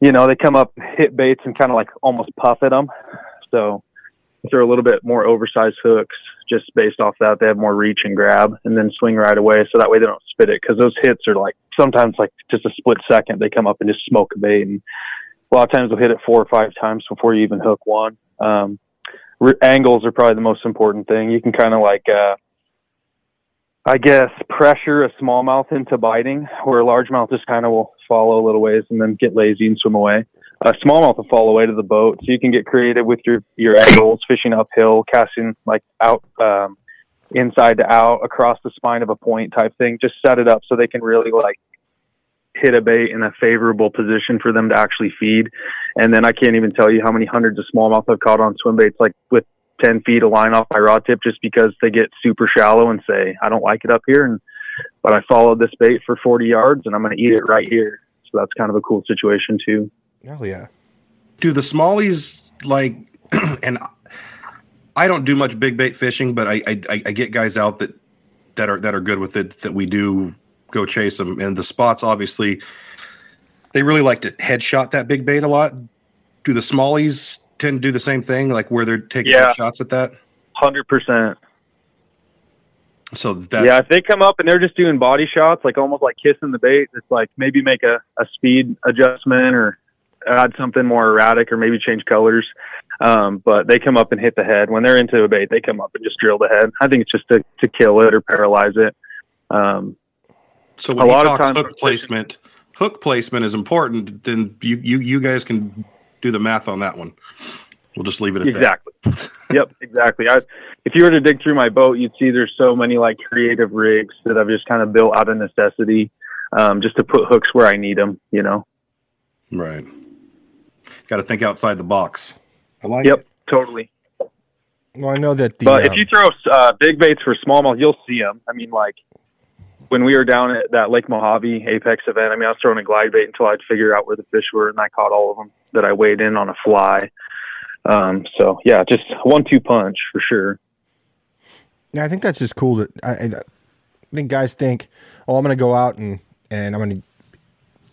you know they come up hit baits and kind of like almost puff at them. So throw a little bit more oversized hooks just based off that. They have more reach and grab and then swing right away. So that way they don't spit it because those hits are like sometimes like just a split second they come up and just smoke a bait. And a lot of times they'll hit it four or five times before you even hook one. Um, re- angles are probably the most important thing. You can kind of like uh, I guess pressure a smallmouth into biting, where a largemouth just kind of will follow a little ways and then get lazy and swim away. A smallmouth will fall away to the boat, so you can get creative with your your angles, fishing uphill, casting like out um, inside to out across the spine of a point type thing. Just set it up so they can really like hit a bait in a favorable position for them to actually feed. And then I can't even tell you how many hundreds of smallmouth I've caught on swim baits, like with 10 feet of line off my rod tip just because they get super shallow and say, I don't like it up here. And, but I followed this bait for 40 yards and I'm going to eat it right here. So that's kind of a cool situation too. Hell yeah. do the smallies like and i don't do much big bait fishing but i i, I get guys out that that are that are good with it that we do go chase them. And the spots, obviously, they really like to headshot that big bait a lot. Do the smallies tend to do the same thing, like where they're taking Yeah. shots at that? Hundred percent. So that Yeah, if they come up and they're just doing body shots, like almost like kissing the bait, it's like maybe make a, a speed adjustment or add something more erratic or maybe change colors. Um, but they come up and hit the head. When they're into a bait, they come up and just drill the head. I think it's just to, to kill it or paralyze it. Um, So A lot of times- hook placement, hook placement is important. Then you you you guys can do the math on that one. We'll just leave it at that. exactly. yep, exactly. I, if you were to dig through my boat, you'd see there's so many like creative rigs that I've just kind of built out of necessity, um, just to put hooks where I need them. You know. Right. Got to think outside the box. I like Yep, it. totally. Well, I know that the But um, if you throw uh, big baits for smallmouth, you'll see them. I mean, like when we were down at that Lake Mojave Apex event, I mean, I was throwing a glide bait until I'd figure out where the fish were, and I caught all of them that I weighed in on a fly. Um, so yeah, just one-two punch for sure. Yeah, I think that's just cool. That I, I think guys think, oh, I'm going to go out and and I'm going to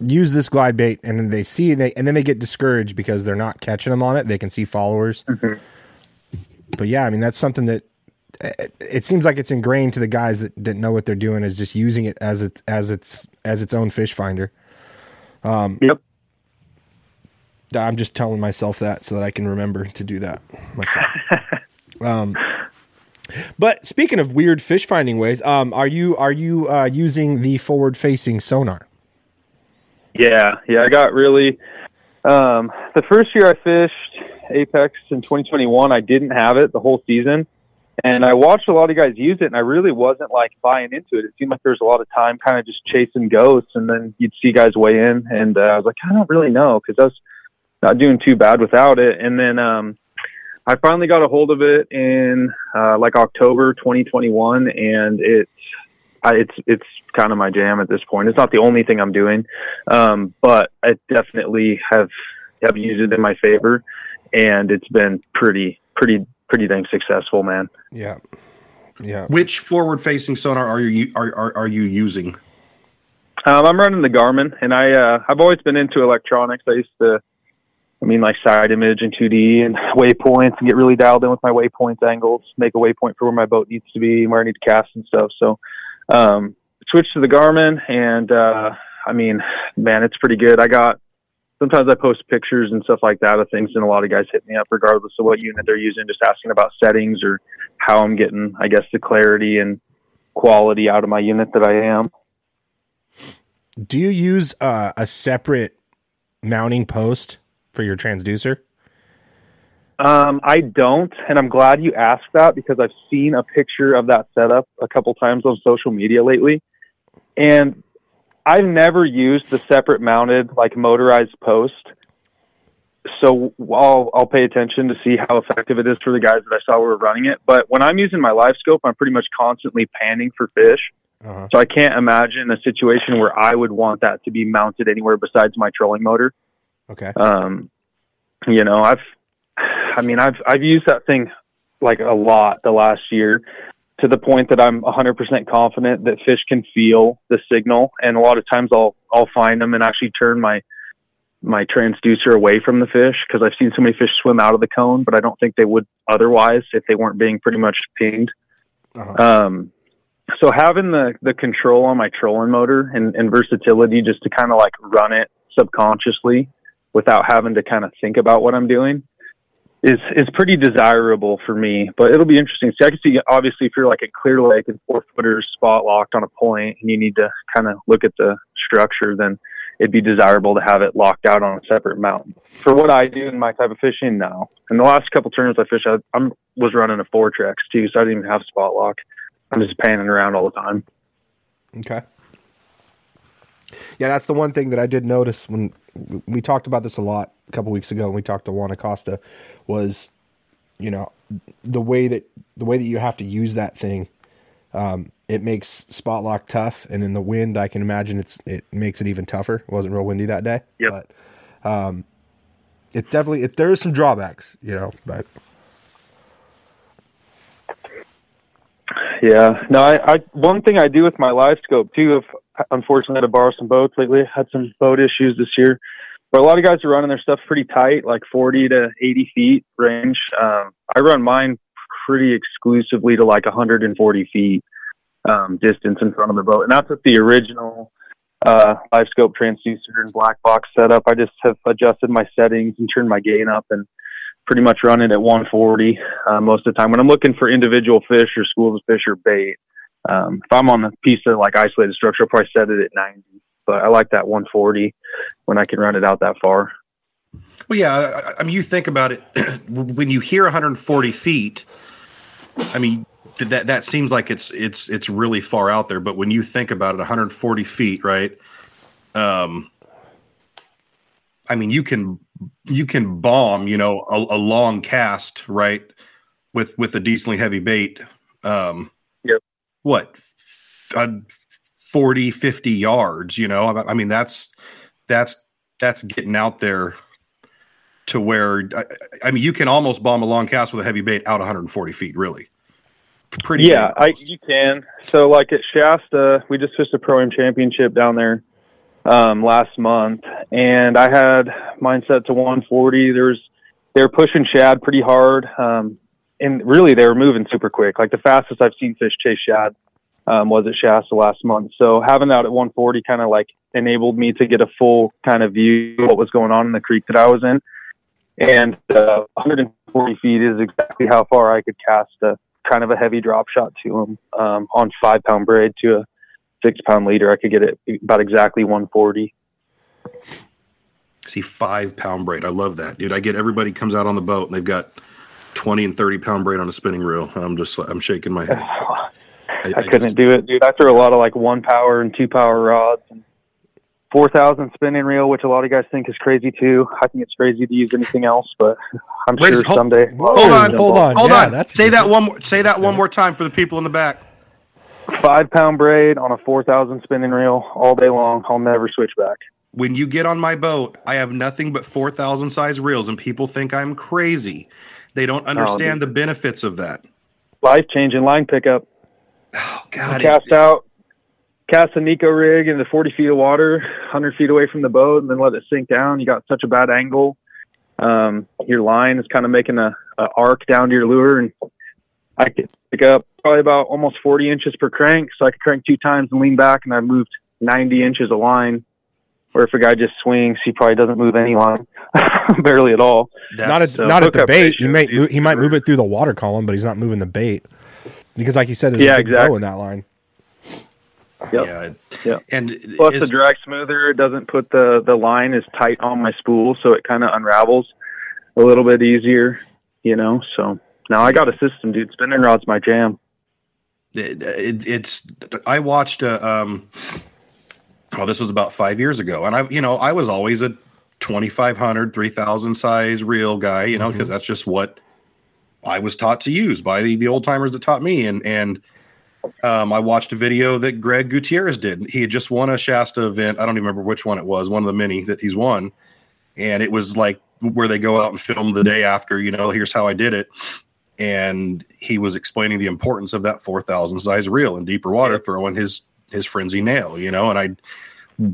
use this glide bait, and then they see and they and then they get discouraged because they're not catching them on it. They can see followers, but yeah, I mean that's something that it, it seems like it's ingrained to the guys that, that know what they're doing is just using it as it as its as its own fish finder. Um, Yep. I'm just telling myself that so that I can remember to do that myself. um, but speaking of weird fish finding ways, um, are you are you uh, using the forward facing sonar? Yeah, yeah, I got really. Um, the first year I fished Apex in 2021, I didn't have it the whole season, and I watched a lot of guys use it, and I really wasn't like buying into it. It seemed like there was a lot of time kind of just chasing ghosts, and then you'd see guys weigh in, and uh, I was like, I don't really know because I was not doing too bad without it, and then um, I finally got a hold of it in uh, like October 2021, and it. I, it's it's kind of my jam at this point. It's not the only thing I'm doing, um, but I definitely have have used it in my favor, and it's been pretty pretty pretty dang successful, man. Yeah, yeah. Which forward facing sonar are you are, are are you using? Um, I'm running the Garmin, and I uh, I've always been into electronics. I used to, I mean, like side image and 2D and waypoints, and get really dialed in with my waypoint angles, make a waypoint for where my boat needs to be, and where I need to cast and stuff. So, um, switched to the Garmin, and uh, I mean, man, it's pretty good. I got sometimes I post pictures and stuff like that of things, and a lot of guys hit me up regardless of what unit they're using, just asking about settings or how I'm getting, I guess, the clarity and quality out of my unit that I am. Do you use uh, a separate mounting post for your transducer? Um, I don't, and I'm glad you asked that because I've seen a picture of that setup a couple times on social media lately, and I've never used the separate mounted like motorized post. So I'll I'll pay attention to see how effective it is for the guys that I saw were running it. But when I'm using my live scope, I'm pretty much constantly panning for fish. Uh-huh. So I can't imagine a situation where I would want that to be mounted anywhere besides my trolling motor. Okay. Um, you know, I've, I mean, I've I've used that thing like a lot the last year to the point that I'm 100% confident that fish can feel the signal, and a lot of times I'll I'll find them and actually turn my my transducer away from the fish because I've seen so many fish swim out of the cone, but I don't think they would otherwise if they weren't being pretty much pinged. Uh-huh. Um, so having the the control on my trolling motor and, and versatility just to kind of like run it subconsciously without having to kind of think about what I'm doing is is pretty desirable for me. But it'll be interesting. See, I can see obviously if you're like a clear lake and four footers spot locked on a point and you need to kind of look at the structure, then it'd be desirable to have it locked out on a separate mountain. For what I do in my type of fishing now, in the last couple tournaments I fish, I I'm, was running a Fortrex too, so I didn't even have spot lock. I'm just panning around all the time. Okay. Yeah, that's the one thing that I did notice when we talked about this a lot a couple weeks ago when we talked to Juan Acosta was, you know, the way that the way that you have to use that thing. Um, it makes spot lock tough, and in the wind, I can imagine it's it makes it even tougher. It wasn't real windy that day, Yep. but um, it definitely it, there is some drawbacks, you know. But Yeah. No, I, I one thing I do with my live scope too. If unfortunately had to borrow some boats lately, had some boat issues this year. But a lot of guys are running their stuff pretty tight, like 40 to 80 feet range. Um, I run mine pretty exclusively to like 140 feet um, distance in front of the boat, and that's with the original uh, live scope transducer and black box setup. I just have adjusted my settings and turned my gain up and pretty much run it at 140 uh, most of the time. When I'm looking for individual fish or schools of fish or bait, um, if I'm on a piece of like isolated structure, I'll probably set it at 90. But I like that 140 when I can run it out that far. Well, yeah. I, I mean, you think about it when you hear 140 feet. I mean, that that seems like it's it's it's really far out there. But when you think about it, 140 feet, right? Um, I mean, you can you can bomb, you know, a, a long cast, right? With with a decently heavy bait. Um. What? Uh, 40, 50 yards, you know? I, I mean, that's that's that's getting out there to where I, I mean, you can almost bomb a long cast with a heavy bait out 140 feet, really. Pretty Yeah, I you can. So like at Shasta, we just fished a pro am championship down there um, last month, and I had mine set to 140. There's they were pushing shad pretty hard, um, and really they were moving super quick. Like the fastest I've seen fish chase shad um, was at Shasta last month. So having that at 140 kind of like enabled me to get a full kind of view of what was going on in the creek that I was in. And uh, 140 feet is exactly how far I could cast a kind of a heavy drop shot to him um, on five pound braid to a six pound leader. I could get it about exactly 140. see five pound braid. I love that, dude. I get everybody comes out on the boat and they've got 20 and 30 pound braid on a spinning reel. I'm just, I'm shaking my head. I, I couldn't do it, dude. I threw a lot of like one power and two power rods and 4,000 spinning reel, which a lot of guys think is crazy too. I think it's crazy to use anything else, but I'm Wait, sure hold- someday. Hold on, hold on. hold Yeah, on. that's say that one more. Say that one more time for the people in the back. Five pound braid on a 4,000 spinning reel all day long. I'll never switch back. When you get on my boat, I have nothing but 4,000 size reels, and people think I'm crazy. They don't understand the benefits of that. Life changing line pickup. Oh, God. cast out, cast a Neko rig into 40 feet of water, 100 feet away from the boat, and then let it sink down. You got such a bad angle. Um, your line is kind of making a, a arc down to your lure, and I could pick up probably about almost 40 inches per crank. So I could crank two times and lean back, and I moved 90 inches of line. Where if a guy just swings, he probably doesn't move any line, barely at all. That's- not at so not at the bait. He ratio, may dude, he might move it through the water column, but he's not moving the bait because, like you said, there's Yeah, a big exactly. bow in that line. Yep. Yeah. it- Yep. And Plus, the drag smoother it doesn't put the the line as tight on my spool, so it kind of unravels a little bit easier, you know. So now I got a system, dude. Spinning rod's my jam. it, it, it's I watched a um oh this was about five years ago. And I you know I was always a 2500 3000 size reel guy you know because that's just what I was taught to use by the, the old timers that taught me. And and um, I watched a video that Greg Gutierrez did. He had just won a Shasta event. I don't even remember which one it was one of the many that he's won. And it was like where they go out and film the day after you know here's how I did it. And he was explaining the importance of that 4000 size reel in deeper water throwing his his frenzy nail you know and i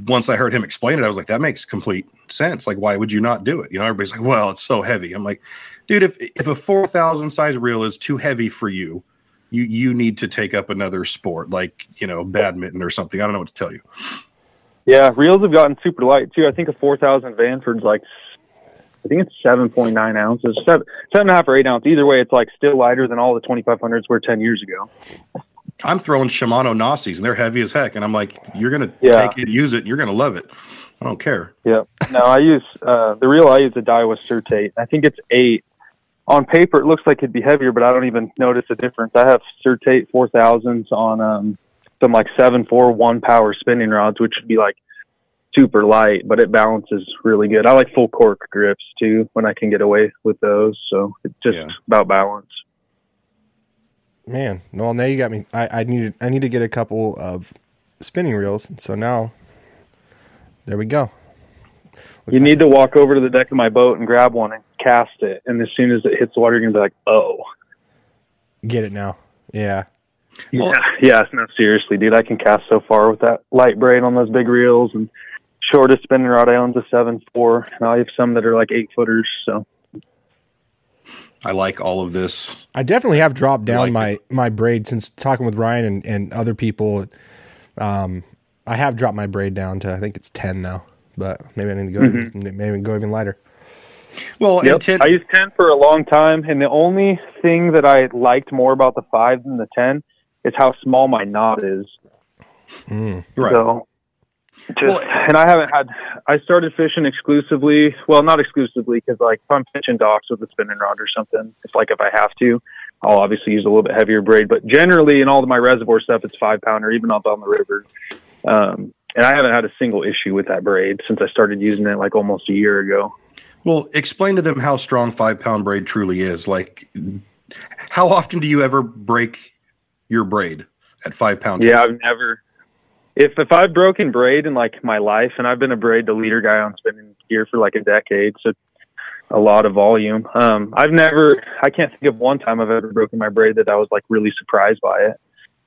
once i heard him explain it i was like that makes complete sense like why would you not do it you know everybody's like well it's so heavy i'm like dude if if a 4000 size reel is too heavy for you you you need to take up another sport like you know badminton or something i don't know what to tell you Yeah, reels have gotten super light too. I think a four thousand Vanford's like, I think it's seven point nine ounces, seven seven and a half or eight ounce. Either way, it's like still lighter than all the twenty five hundreds were ten years ago. I'm throwing shimano nascis and they're heavy as heck and i'm like you're gonna Yeah. take it use it you're gonna love it i don't care Yeah. No, I use uh, the reel I use a Daiwa Certate. I think it's eight. On paper, it looks like it'd be heavier, but I don't even notice a difference. I have Certate four thousands on um, some like seven four one power spinning rods, which would be like super light, but it balances really good. I like full cork grips too when I can get away with those. So it's just Yeah. about balance. Man, well now you got me. I, I need I need to get a couple of spinning reels. So now, there we go. Looks you like- need to walk over to the deck of my boat and grab one and cast it, and as soon as it hits the water, you're gonna be like, "Oh, get it now. Yeah, Yeah, yeah, no, seriously, dude. I can cast so far with that light braid on those big reels, and shortest spinning rod I own's a seven four, and I have some that are like eight footers. So I like all of this. I definitely have dropped down like my my braid since talking with Ryan and, and other people. Um, I have dropped my braid down to I think it's ten now, but maybe I need to go Mm-hmm. maybe go even lighter. Well, Yep. and ten, I used 10 for a long time, and the only thing that I liked more about the 5 than the 10 is how small my knot is. right. So, just, Well- and I haven't had, I started fishing exclusively, well, not exclusively, because like if I'm fishing docks with a spinning rod or something, it's like if I have to, I'll obviously use a little bit heavier braid, but generally in all of my reservoir stuff, it's five pounder, even up on the river. Um, and I haven't had a single issue with that braid since I started using it like almost a year ago. Well, explain to them how strong five pound braid truly is. Like, how often do you ever break your braid at five pound? Yeah, I've never. If if I've broken braid in like my life, and I've been a braid to leader guy on spinning gear for like a decade, so a lot of volume. Um, I've never. I can't think of one time I've ever broken my braid that I was like really surprised by it.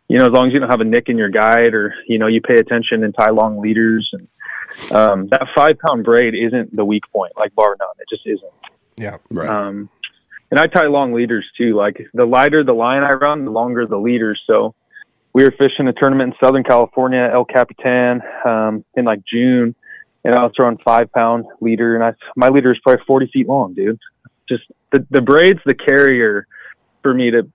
You know, as long as you don't have a nick in your guide, or you know, you pay attention and tie long leaders, and um, that five pound braid isn't the weak point like bar none. It just isn't. Yeah. Right. Um, and I tie long leaders too. Like the lighter the line I run, the longer the leaders. So we were fishing a tournament in Southern California, El Capitan, um, in like June, and I was throwing five pound leader, and I my leader is probably forty feet long, dude. Just the the braids, the carrier for me to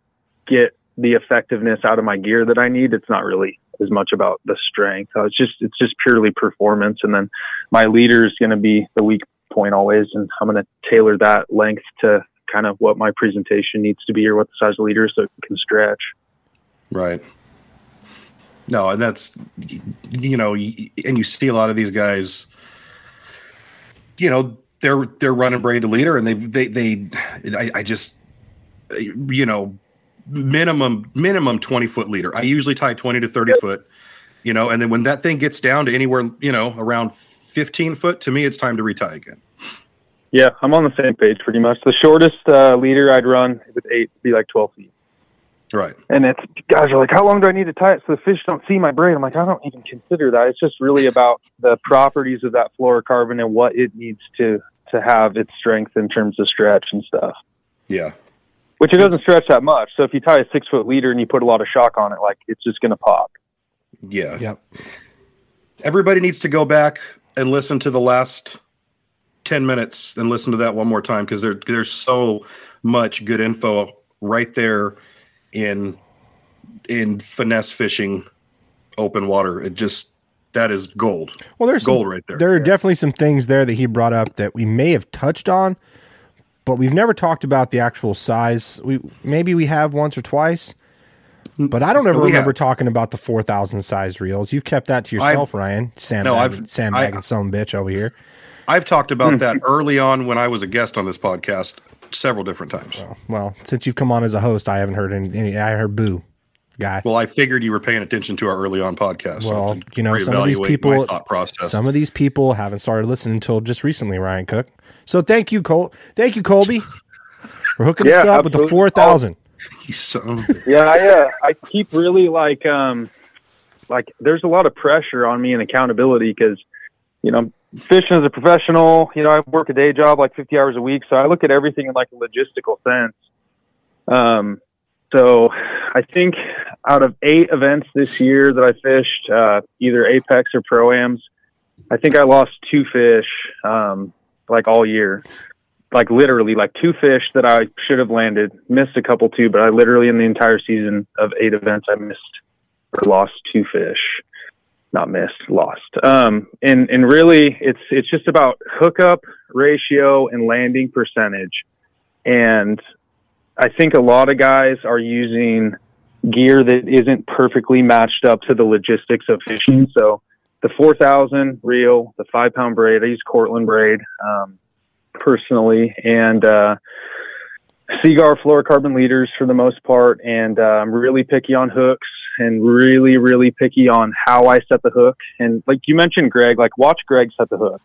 get the effectiveness out of my gear that I need. It's not really as much about the strength. So it's just it's just purely performance, and then my leader is going to be the weak point always, and I'm going to tailor that length to kind of what my presentation needs to be or what the size of leader is so it can stretch. Right. No, and that's you know, and you see a lot of these guys. You know, they're they're running braid to leader, and they they they. I, I just, you know, minimum minimum twenty foot leader. I usually tie twenty to thirty foot. You know, and then when that thing gets down to anywhere, you know, around fifteen foot, to me, it's time to retie again. Yeah, I'm on the same page pretty much. The shortest uh, leader I'd run with eight would be like 12 feet. Right. And it's guys are like, how long do I need to tie it so the fish don't see my braid? I'm like, I don't even consider that. It's just really about the properties of that fluorocarbon and what it needs to to have its strength in terms of stretch and stuff. Yeah. Which it doesn't stretch that much. So if you tie a six foot leader and you put a lot of shock on it, like it's just gonna pop. Yeah. Yep. everybody needs to go back and listen to the last 10 minutes and listen to that one more time because there, there's so much good info right there in in finesse fishing open water it just that is gold Well, there's some- gold right there There are definitely some things there that he brought up that we may have touched on, but we've never talked about the actual size. We maybe we have once or twice, mm, but I don't ever We remember have. talking about the four thousand size reels. You've kept that to yourself, Ryan. Sandbag, No, I've- sandbagging I- some bitch over here. i've talked about hmm. that early on when i was a guest on this podcast several different times Well, since you've come on as a host, I haven't heard any. any I heard boo, guy. well i figured you were paying attention to our early on podcast Well, to you know, some of these people, some of these people haven't started listening until just recently. Ryan Cook. So thank you, Col. Thank you, Colby, for hooking Yeah, us up with the four thousand. You son Yeah, I, uh, I keep really like um like there's a lot of pressure on me and accountability because you know fishing as a professional, you know I work a day job like 50 hours a week, so I look at everything in like a logistical sense. Um, so I think out of eight events this year that I fished, uh, either Apex or Pro-Ams, I think I lost two fish um, like all year like literally like two fish that I should have landed, missed a couple too, but I literally in the entire season of eight events I missed or lost two fish. Not missed, lost. Um and and really it's it's just about hookup ratio and landing percentage. And I think a lot of guys are using gear that isn't perfectly matched up to the logistics of fishing. So the 4000 reel, the five pound braid, I use Cortland braid. Um, personally, and uh, Seaguar fluorocarbon leaders for the most part. And uh, I'm really picky on hooks and really, really picky on how I set the hook. And like you mentioned, Greg, like watch Greg set the hook.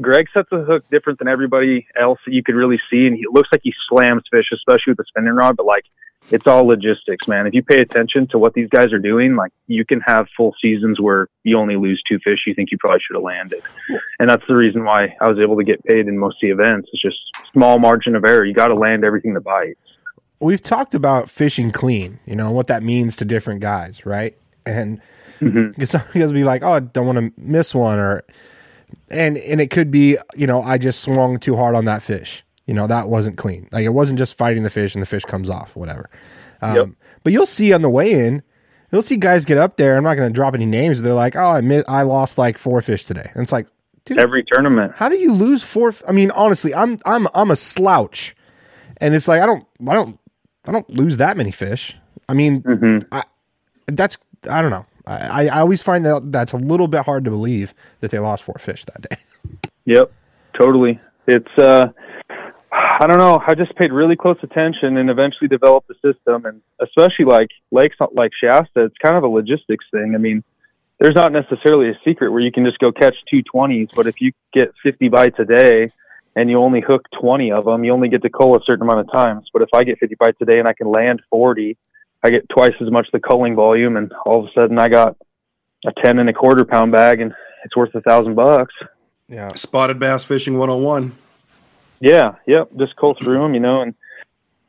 Greg sets the hook different than everybody else that you could really see, and he looks like he slams fish, especially with the spinning rod. But like it's all logistics, man. If you pay attention to what these guys are doing, like you can have full seasons where you only lose two fish you think you probably should have landed. And that's the reason why I was able to get paid in most of the events. It's just small margin of error. You got to land everything that bites. We've talked about fishing clean, you know, what that means to different guys, right? And Mhm. some guys will be like, oh, I don't want to miss one, or and and it could be, you know, I just swung too hard on that fish. You know, that wasn't clean. Like it wasn't just fighting the fish and the fish comes off, whatever. Um, Yep. But you'll see on the way in, you'll see guys get up there. I'm not going to drop any names. They're like, oh, I mi- I lost like four fish today, and it's like, dude, Every tournament. how do you lose four? f- I mean, honestly, I'm I'm I'm a slouch, and it's like I don't I don't I don't lose that many fish. I mean, hmm I that's I don't know. I, I always find that that's a little bit hard to believe that they lost four fish that day. Yep, totally. It's uh I don't know. I just paid really close attention and eventually developed the system and especially like lakes like Shasta, it's kind of a logistics thing. I mean, there's not necessarily a secret where you can just go catch two twenties, but if you get 50 bites a day and you only hook 20 of them, you only get to cull a certain amount of times. But if I get 50 bites a day and I can land 40, I get twice as much the culling volume and all of a sudden I got a 10 and a quarter pound bag and it's worth a thousand bucks. Yeah. Spotted bass fishing 101. Yeah, yep. Just cull through them, you know. And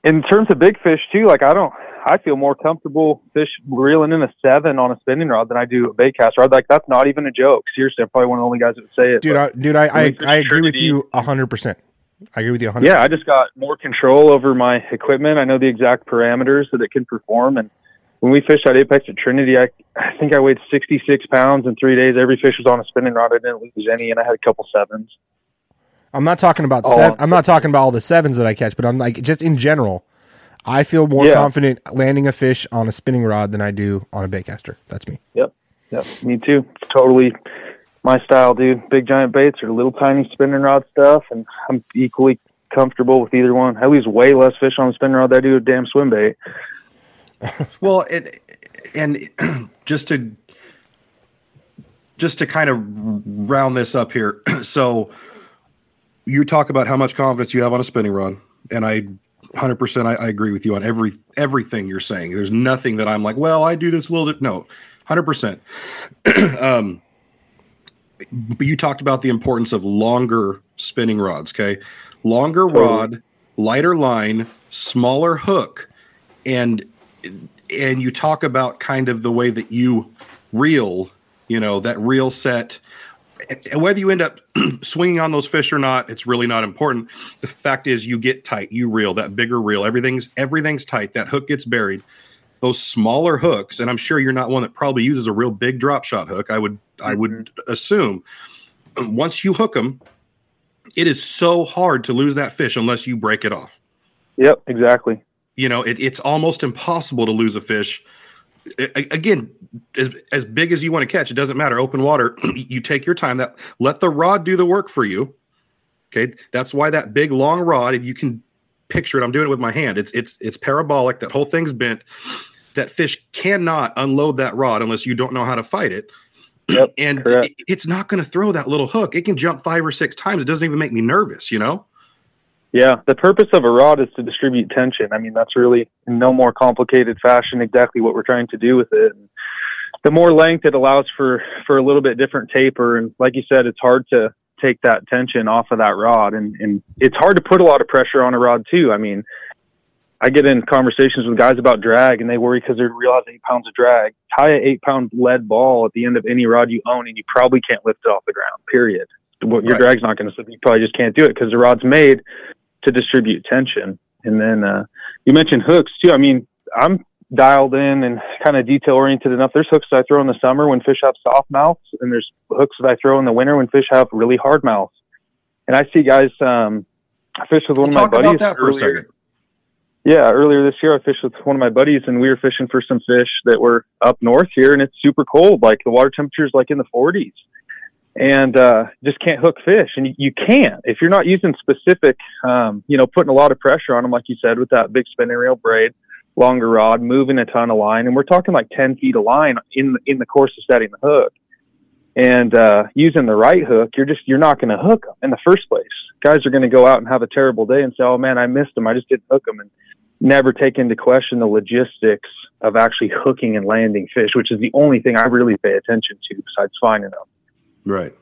in terms of big fish too, like I don't, I feel more comfortable fish reeling in a seven on a spinning rod than I do a bait cast rod. Like that's not even a joke. Seriously, I'm probably one of the only guys that would say it. Dude, I, dude, I, I, I agree with you hundred percent. I agree with you hundred. yeah, I just got more control over my equipment. I know the exact parameters that it can perform. And when we fished at Apex at Trinity, I, I think I weighed 66 pounds in three days. Every fish was on a spinning rod. I didn't lose any, and I had a couple sevens. I'm not talking about Oh, seven. I'm not talking about all the sevens that I catch, but I'm like just in general. I feel more Yeah. confident landing a fish on a spinning rod than I do on a baitcaster. That's me. Yep. Yep. Me too. Totally my style, dude. Big giant baits or little tiny spinning rod stuff, and I'm equally comfortable with either one. I lose way less fish on a spinning rod than I do a damn swim bait. Well, it, and just to just to kind of round this up here, so you talk about how much confidence you have on a spinning rod, and I. 100% I, I agree with you on every everything you're saying there's nothing that i'm like well i do this a little bit no 100% um but you talked about the importance of longer spinning rods okay longer Totally. rod lighter line smaller hook and and you talk about kind of the way that you reel, you know, that reel set. And whether you end up swinging on those fish or not, it's really not important. The fact is, you get tight, you reel that bigger reel. Everything's everything's tight. That hook gets buried. Those smaller hooks, and I'm sure you're not one that probably uses a real big drop shot hook. I would I would mm-hmm. assume once you hook them, it is so hard to lose that fish unless you break it off Yep, exactly. you know it, it's almost impossible to lose a fish again as, as big as you want to catch it doesn't matter. Open water you take your time. That let the rod do the work for you. Okay? That's why that big long rod if you can picture it i'm doing it with my hand. It's it's it's parabolic. That whole thing's bent. That fish cannot unload that rod unless you don't know how to fight it. Yep, and it- it's not going to throw that little hook. It can jump five or six times. It doesn't even make me nervous you know Yeah, the purpose of a rod is to distribute tension. I mean, that's really in no more complicated fashion exactly what we're trying to do with it. And the more length it allows for for a little bit different taper, and like you said, it's hard to take that tension off of that rod, and and it's hard to put a lot of pressure on a rod too. I mean, I get in conversations with guys about drag, and they worry because they realize eight pounds of drag. Tie a eight pound lead ball at the end of any rod you own, and you probably can't lift it off the ground. Period. Your Right. drag's not going to slip. You probably just can't do it because the rod's made to distribute tension. And then uh, you mentioned hooks too. I mean, I'm dialed in and kind of detail oriented enough. There's hooks that I throw in the summer when fish have soft mouths, and there's hooks that I throw in the winter when fish have really hard mouths. And I see guys. Um, I fished with one talk of my buddies that for a earlier. Yeah, earlier this year I fished with one of my buddies and we were fishing for some fish that were up north here and it's super cold. Like the water temperature is like in the 40s and uh, just can't hook fish. And you, you can't if you're not using specific, um, you know, putting a lot of pressure on them, like you said, with that big spinning reel braid, longer rod, moving a ton of line. And we're talking like 10 feet of line in, in the course of setting the hook. And uh, using the right hook, you're just you're not going to hook them in the first place. Guys are going to go out and have a terrible day and say, "Oh man, I missed them. I just didn't hook them." And never take into question the logistics of actually hooking and landing fish, which is the only thing I really pay attention to besides finding them. Right.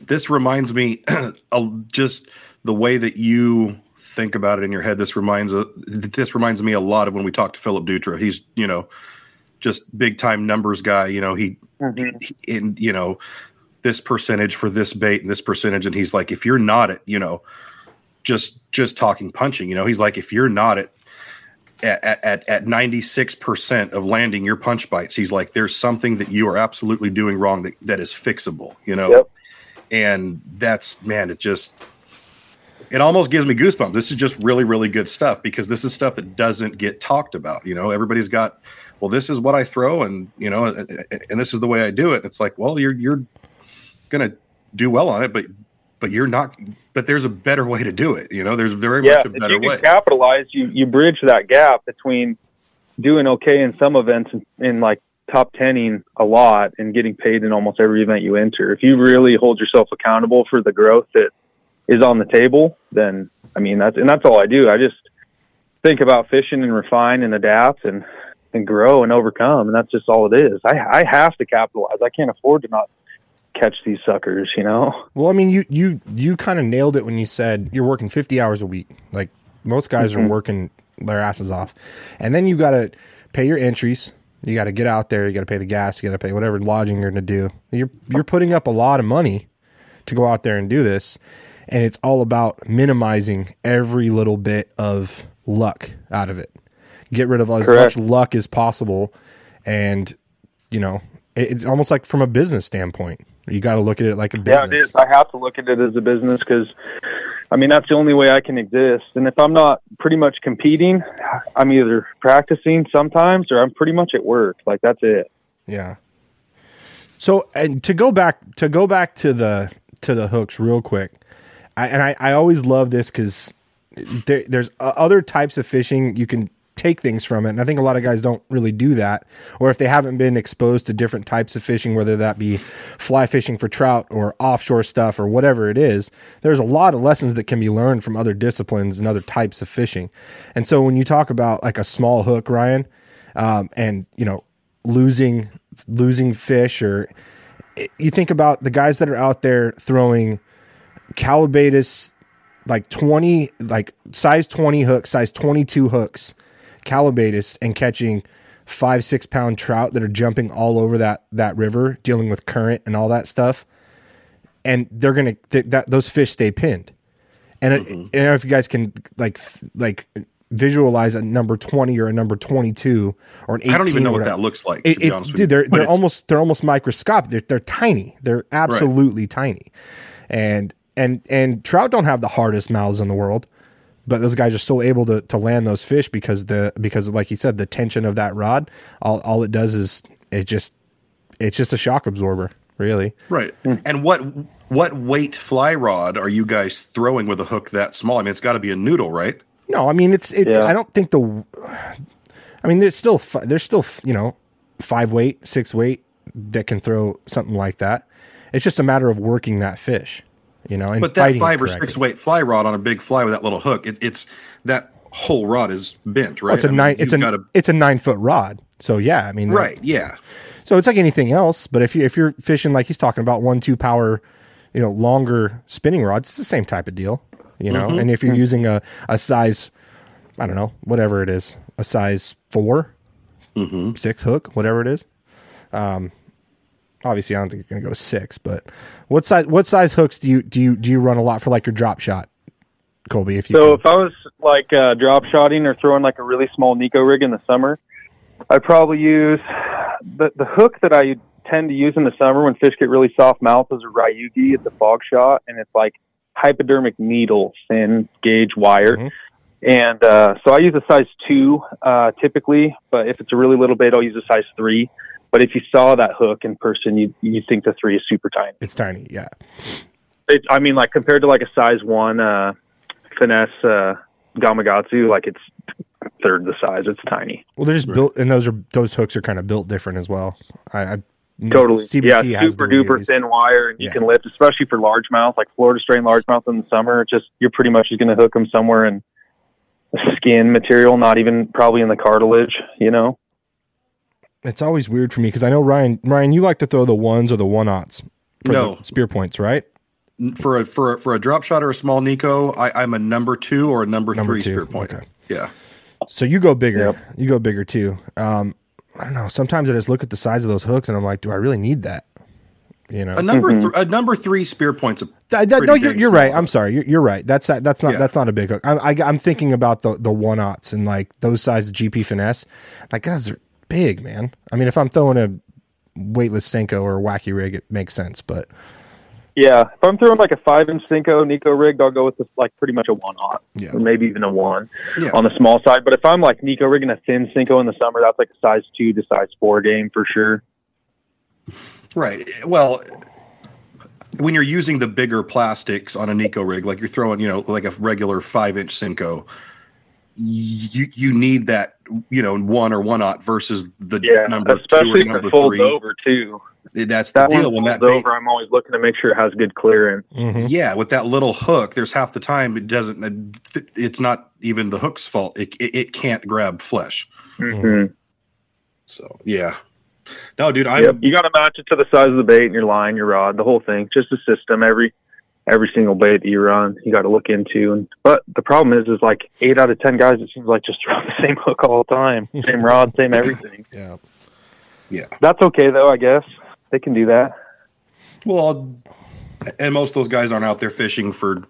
This reminds me just the way that you think about it in your head. This reminds uh, this reminds me a lot of when we talked to Philip Dutra. He's you know just big time numbers guy. You know he, he in you know this percentage for this bait and this percentage, and he's like, if you're not at you know just just talking punching, you know, he's like, if you're not at at at at 96% of landing your punch bites. He's like there's something that you are absolutely doing wrong that, that is fixable you know? Yep. and that's man it just it almost gives me goosebumps. This is just really really good stuff because this is stuff that doesn't get talked about you know? Everybody's got well this is what i throw and you know and, and this is the way i do it. It's like well you're you're gonna do well on it but but you're not but there's a better way to do it you know there's very yeah, much a if better you can way capitalize, you you bridge that gap between doing okay in some events and, and like top tenning a lot and getting paid in almost every event you enter. If you really hold yourself accountable for the growth that is on the table, then I mean that's and that's all I do. I just think about fishing and refine and adapt and and grow and overcome, and that's just all it is. I I have to capitalize. I can't afford to not catch these suckers, you know. Well, I mean, you you you kind of nailed it when you said you're working 50 hours a week. Like most guys are mm-hmm. working their asses off, and then you got to pay your entries. You got to get out there. You got to pay the gas. You got to pay whatever lodging you're going to do. You're you're putting up a lot of money to go out there and do this, and it's all about minimizing every little bit of luck out of it. Get rid of as Correct. much luck as possible, and you know it's almost like from a business standpoint. You got to look at it like a business. Yeah, it is. I have to look at it as a business because, I mean, that's the only way I can exist. And if I'm not pretty much competing, I'm either practicing sometimes or I'm pretty much at work. Like that's it. Yeah. So and to go back to go back to the to the hooks real quick, I, and I, I always love this because there, there's uh, other types of fishing you can take things from it, and I think a lot of guys don't really do that, or if they haven't been exposed to different types of fishing, whether that be fly fishing for trout or offshore stuff or whatever it is, there's a lot of lessons that can be learned from other disciplines and other types of fishing, and so when you talk about like a small hook, Ryan, um, and you know losing losing fish or you think about the guys that are out there throwing Callibaetis like 20 like size 20 hooks size 22 hooks Callibaetis and catching five six pound trout that are jumping all over that that river dealing with current and all that stuff and they're gonna th- that those fish stay pinned and it, mm-hmm. I don't know if you guys can like like visualize a number 20 or a number 22 or an 18 I don't even know what that looks like. It- to be it's honest dude, they're they're almost they're almost microscopic. They're they're tiny. They're absolutely tiny, and and and trout don't have the hardest mouths in the world, but those guys are still able to to land those fish because the because like you said the tension of that rod. All all it does is it just it's just a shock absorber, really. right. Hmm. And what what weight fly rod are you guys throwing with a hook that small? I mean, it's got to be a noodle, right? No, I mean it's it. Yeah. I don't think the. I mean, there's still there's still you know five weight, six weight that can throw something like that. It's just a matter of working that fish, you know, and But that five or six weight fly rod on a big fly with that little hook, it, it's that whole rod is bent, right? Well, it's a I mean, nine. It's a you've gotta- it's a nine foot rod. So yeah, I mean, right. Yeah. So it's like anything else, but if you if you're fishing like he's talking about one two power, you know, longer spinning rods, it's the same type of deal, you know. Mm-hmm. And if you're using a a size, I don't know, whatever it is, a size 4 Mm-hmm. six hook, whatever it is. Um, obviously, I don't think you're gonna go six, but what size what size hooks do you do you do you run a lot for like your drop shot, Colby? If you So can- if I was like uh, drop shotting or throwing like a really small Neko rig in the summer, I'd probably use the the hook that I tend to use in the summer when fish get really soft mouth is a Ryugi. It's a fog shot, and it's like hypodermic needle thin gauge wire. Mhm. And uh, so I use a size two uh, typically, but if it's a really little bait, I'll use a size three. But if you saw that hook in person, you you think the three is super tiny. it's tiny, yeah. It, I mean, like compared to like a size one uh, finesse uh, Gamakatsu, like it's third the size. It's tiny. Well, they're just built, and those are those hooks are kind of built different as well. I, I Totally. CBT yeah, has super duper thin wire, and you Yeah. can lift, especially for largemouth, like Florida strain largemouth in the summer. Just you're pretty much just going to hook them somewhere and skin material, not even probably in the cartilage. You know. It's always weird for me because I know Ryan. Ryan, you like to throw the ones or the one aughts for No. the spear points, right? For a for a, for a drop shot or a small Neko, I, I'm a number two or a number, Number three two, spear point. okay. Yeah. So you go bigger. Yep. You go bigger too. Um, I don't know. Sometimes I just look at the size of those hooks and I'm like, do I really need that? You know, A number th- a number three spear point's a That- that- no, you're, big you're small right. I'm sorry. You're, you're right. That's that, that's not Yeah. that's not a big hook. I'm, I, I'm thinking about the the one aughts and like those size GP finesse. Like guys are big, man. I mean, if I'm throwing a weightless Senko or a wacky rig, it makes sense. But Yeah, if I'm throwing like a five inch Senko Neko rigged, I'll go with this, like pretty much a one aught, Yeah. or maybe even a one Yeah. on the small side. But if I'm like Neko rigging a thin Senko in the summer, that's like a size two to size four game for sure. Right. Well, when you're using the bigger plastics on a Neko rig, like you're throwing, you know, like a regular five inch Senko, you you need that, you know, one or one aught versus the Yeah, number two or especially if number it folds three. over too. That's the That deal. one When that folds bait, over, I'm always looking to make sure it has good clearance. mhm. yeah, with that little hook, there's half the time it doesn't. It's not even the hook's fault. It it, it can't grab flesh. Mhm. So yeah. No, dude, I'm Yep. You got to match it to the size of the bait and your line, your rod, the whole thing. Just a system. Every every single bait that you run, you got to look into. And but the problem is, is like eight out of ten guys, it seems like just throw the same hook all the time, same rod, same everything. yeah. yeah. That's okay though, I guess they can do that. Well, and most of those guys aren't out there fishing for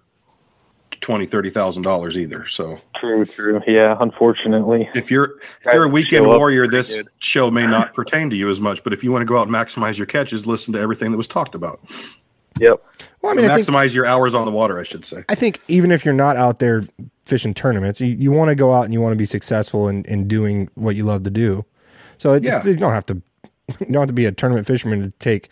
twenty, thirty thousand dollars either. So True, true. Yeah, unfortunately. if you're if you're a weekend warrior, pretty this good. show may not pertain to you as much. But if you want to go out and maximize your catches, listen to everything that was talked about. Yep. Well, I mean, I think, maximize your hours on the water, I should say. I think even if you're not out there fishing tournaments, you, you want to go out and you want to be successful in, in doing what you love to do. So it, it's- Yeah. you don't have to you don't have to be a tournament fisherman to take.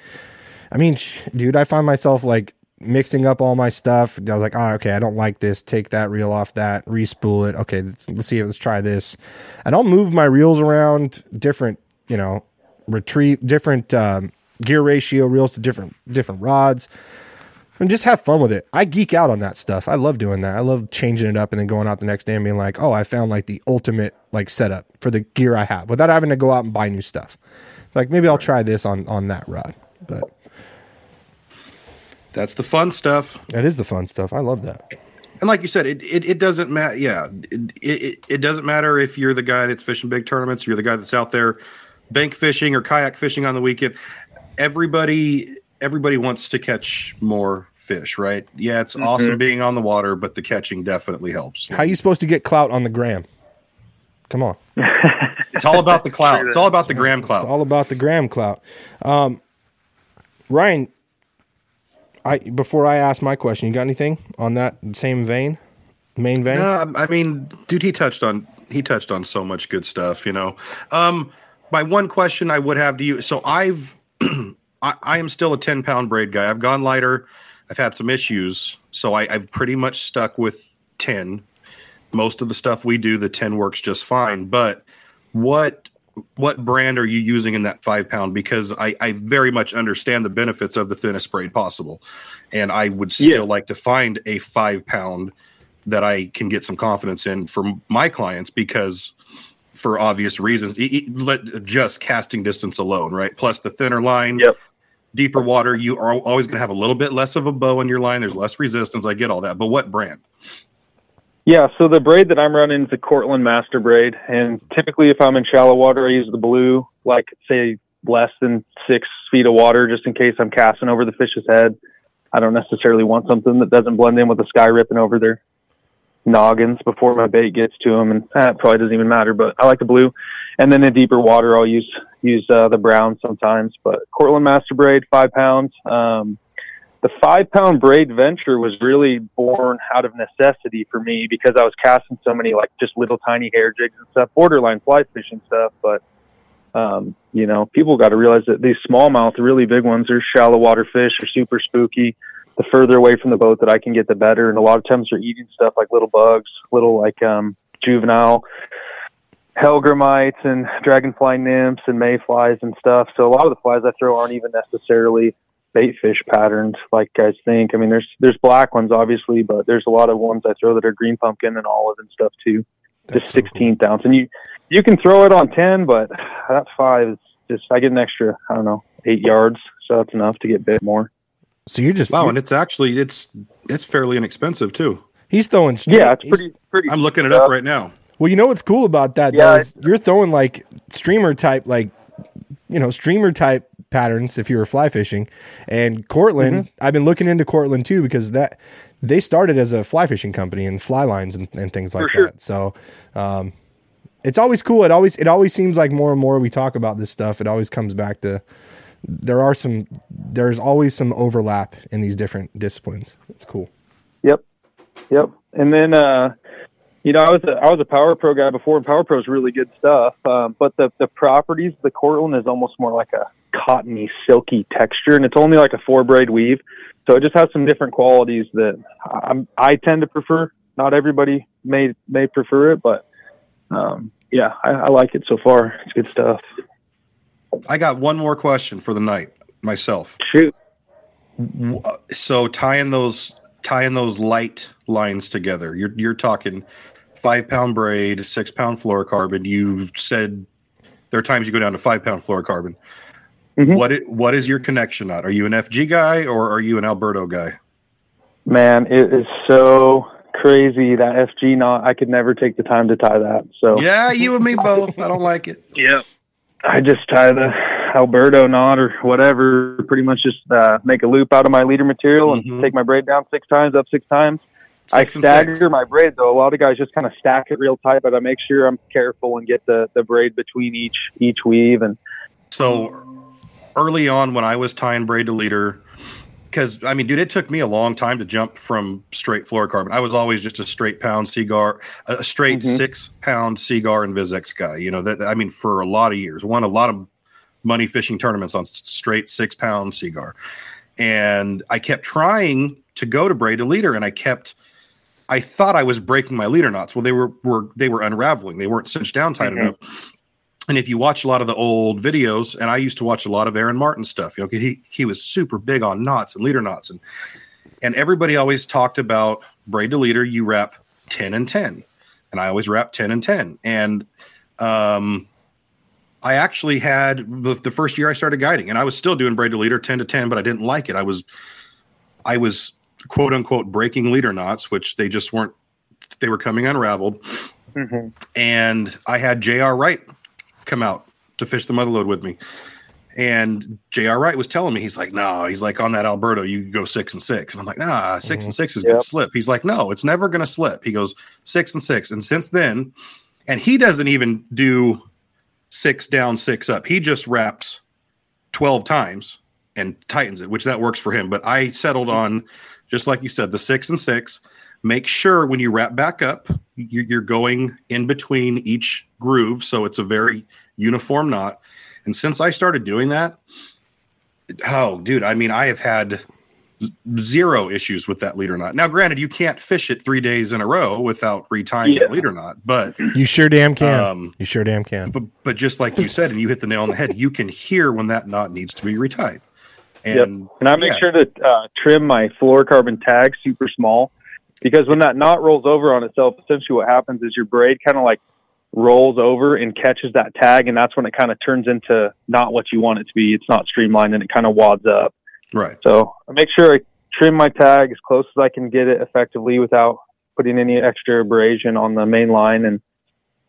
I mean, sh- dude, I find myself like mixing up all my stuff. I was like, oh, okay, I don't like this. Take that reel off that, respool it. Okay, let's, let's see. Let's try this. And I'll move my reels around different, you know, retrieve different um, gear ratio reels to different different rods and just have fun with it. I geek out on that stuff. I love doing that. I love changing it up and then going out the next day and being like, "Oh, I found like the ultimate like setup for the gear I have," without having to go out and buy new stuff. Like maybe I'll try this on on that rod, but That's the fun stuff. that is the fun stuff. I love that. And like you said, it it, it doesn't matter. Yeah, it, it it doesn't matter if you're the guy that's fishing big tournaments. You're the guy that's out there bank fishing or kayak fishing on the weekend. Everybody everybody wants to catch more fish, right? Yeah, it's awesome being on the water, but the catching definitely helps. How are you supposed to get clout on the gram? Come on. It's all about the clout. It's all about the gram clout. It's all about the gram clout. Um, Ryan, I before I ask my question, you got anything on that same vein, main vein? No, I mean, dude, he touched on he touched on so much good stuff. You know, um, my one question I would have to you. So I've I, I am still a ten pound braid guy. I've gone lighter. I've had some issues, so I, I've pretty much stuck with ten. Most of the stuff we do, the ten works just fine. But what what brand are you using in that five pound? Because I, I very much understand the benefits of the thinnest braid possible, and I would still Yeah. like to find a five pound that I can get some confidence in for my clients because for obvious reasons, let just casting distance alone, right? Plus the thinner line, Yep. deeper water, you are always going to have a little bit less of a bow in your line. There's less resistance. I get all that, but what brand? Yeah, so the braid that I'm running is the Cortland Master braid, and typically if I'm in shallow water, I use the blue, like say less than six feet of water, just in case I'm casting over the fish's head. I don't necessarily want something that doesn't blend in with the sky ripping over their noggins before my bait gets to them, and that probably doesn't even matter. But I like the blue, and then in deeper water, I'll use use uh, the brown sometimes. But Cortland Master braid, five pounds. Um, the five pound braid venture was really born out of necessity for me because I was casting so many like just little tiny hair jigs and stuff, borderline fly fishing stuff. But um, you know, people got to realize that these smallmouth, really big ones, are shallow water fish, are super spooky. The further away from the boat that I can get, the better. And a lot of times they're eating stuff like little bugs, little like um, juvenile hellgrammites and dragonfly nymphs and mayflies and stuff. So a lot of the flies I throw aren't even necessarily bait fish patterns like guys think. I mean, there's there's black ones obviously, but there's a lot of ones I throw that are green pumpkin and olive and stuff too. That's just so cool. sixteenth ounce, and you you can throw it on ten, but that five is just I get an extra I don't know eight yards, so that's enough to get bit more. So you're just Wow, you're- and it's actually it's it's fairly inexpensive too. he's throwing straight. Yeah, it's pretty pretty. I'm looking it up right now. Well, you know what's cool about that Yeah, though is you're throwing like streamer type, like you know streamer type patterns if you were fly fishing. And Cortland, Mm-hmm. I've been looking into Cortland too because that they started as a fly fishing company and fly lines and, and things like For sure. that. So um, it's always cool. It always it always seems like more and more we talk about this stuff. It always comes back to there are some there's always some overlap in these different disciplines. It's cool. Yep, yep. And then uh, you know I was a, I was a Power Pro guy before, and Power Pro is really good stuff. Um, but the the properties, the Cortland is almost more like a cottony, silky texture, and it's only like a four braid weave, so it just has some different qualities that I'm, I tend to prefer. Not everybody may may prefer it, but um, yeah, I, I like it so far. It's good stuff. I got one more question for the night myself. Shoot. W- So tying those tying those light lines together, you're you're talking five pound braid, six pound fluorocarbon. You said there are times you go down to five pound fluorocarbon. Mhm. What i- what is your connection knot? Are you an FG guy or are you an Alberto guy? Man, it is so crazy that FG knot. I could never take the time to tie that. So Yeah, you and me both. I don't like it. Yeah. I just tie the Alberto knot or whatever, pretty much just uh, make a loop out of my leader material and Mhm. take my braid down six times, up six times. I Six and stagger six. my braid though. A lot of guys just kind of stack it real tight, but I make sure I'm careful and get the, the braid between each each weave. And So early on, when I was tying braid to leader, because I mean, dude, it took me a long time to jump from straight fluorocarbon. I was always just a straight pound Seaguar, a straight Mhm. six pound Seaguar and Vizex guy. You know that I mean, for a lot of years, won a lot of money fishing tournaments on straight six pound Seaguar, and I kept trying to go to braid to leader, and I kept. I thought I was breaking my leader knots. Well, they were, were they were unraveling. They weren't cinched down tight Mhm. enough. And if you watch a lot of the old videos, and I used to watch a lot of Aaron Martens stuff, you know, he he was super big on knots and leader knots, and and everybody always talked about braid to leader. You wrap ten and ten, and I always wrap ten and ten. And um, I actually had the, first year I started guiding, and I was still doing braid to leader ten to ten, but I didn't like it. I was I was quote unquote breaking leader knots, which they just weren't. They were coming unraveled and I had J.R. Wright come out to fish the motherlode with me. And J.R. Wright was telling me, he's like, no, he's like, on that Alberto, you go six and six. And I'm like, nah, 6 and mm-hmm. six is going to slip. He's like, no, it's never going to slip. He goes, six and six. And since then, and he doesn't even do six down, six up. He just wraps 12 times and tightens it, which that works for him. But I settled on, just like you said, the six and six. Make sure when you wrap back up, you're going in between each groove. So it's a very uniform knot. And since I started doing that, oh, dude, I mean, I have had zero issues with that leader knot. Now, granted, you can't fish it three days in a row without retying Yeah. that leader knot, but You sure damn can. Um, you sure damn can. but but just like you said, and you hit the nail on the head, you can hear when that knot needs to be retied. And And I make yeah. sure to uh, trim my fluorocarbon tag super small because when that knot rolls over on itself, essentially what happens is your braid kind of like rolls over and catches that tag, and that's when it kind of turns into not what you want it to be. It's not streamlined and it kind of wads up. right. So I make sure I trim my tag as close as I can get it effectively without putting any extra abrasion on the main line. And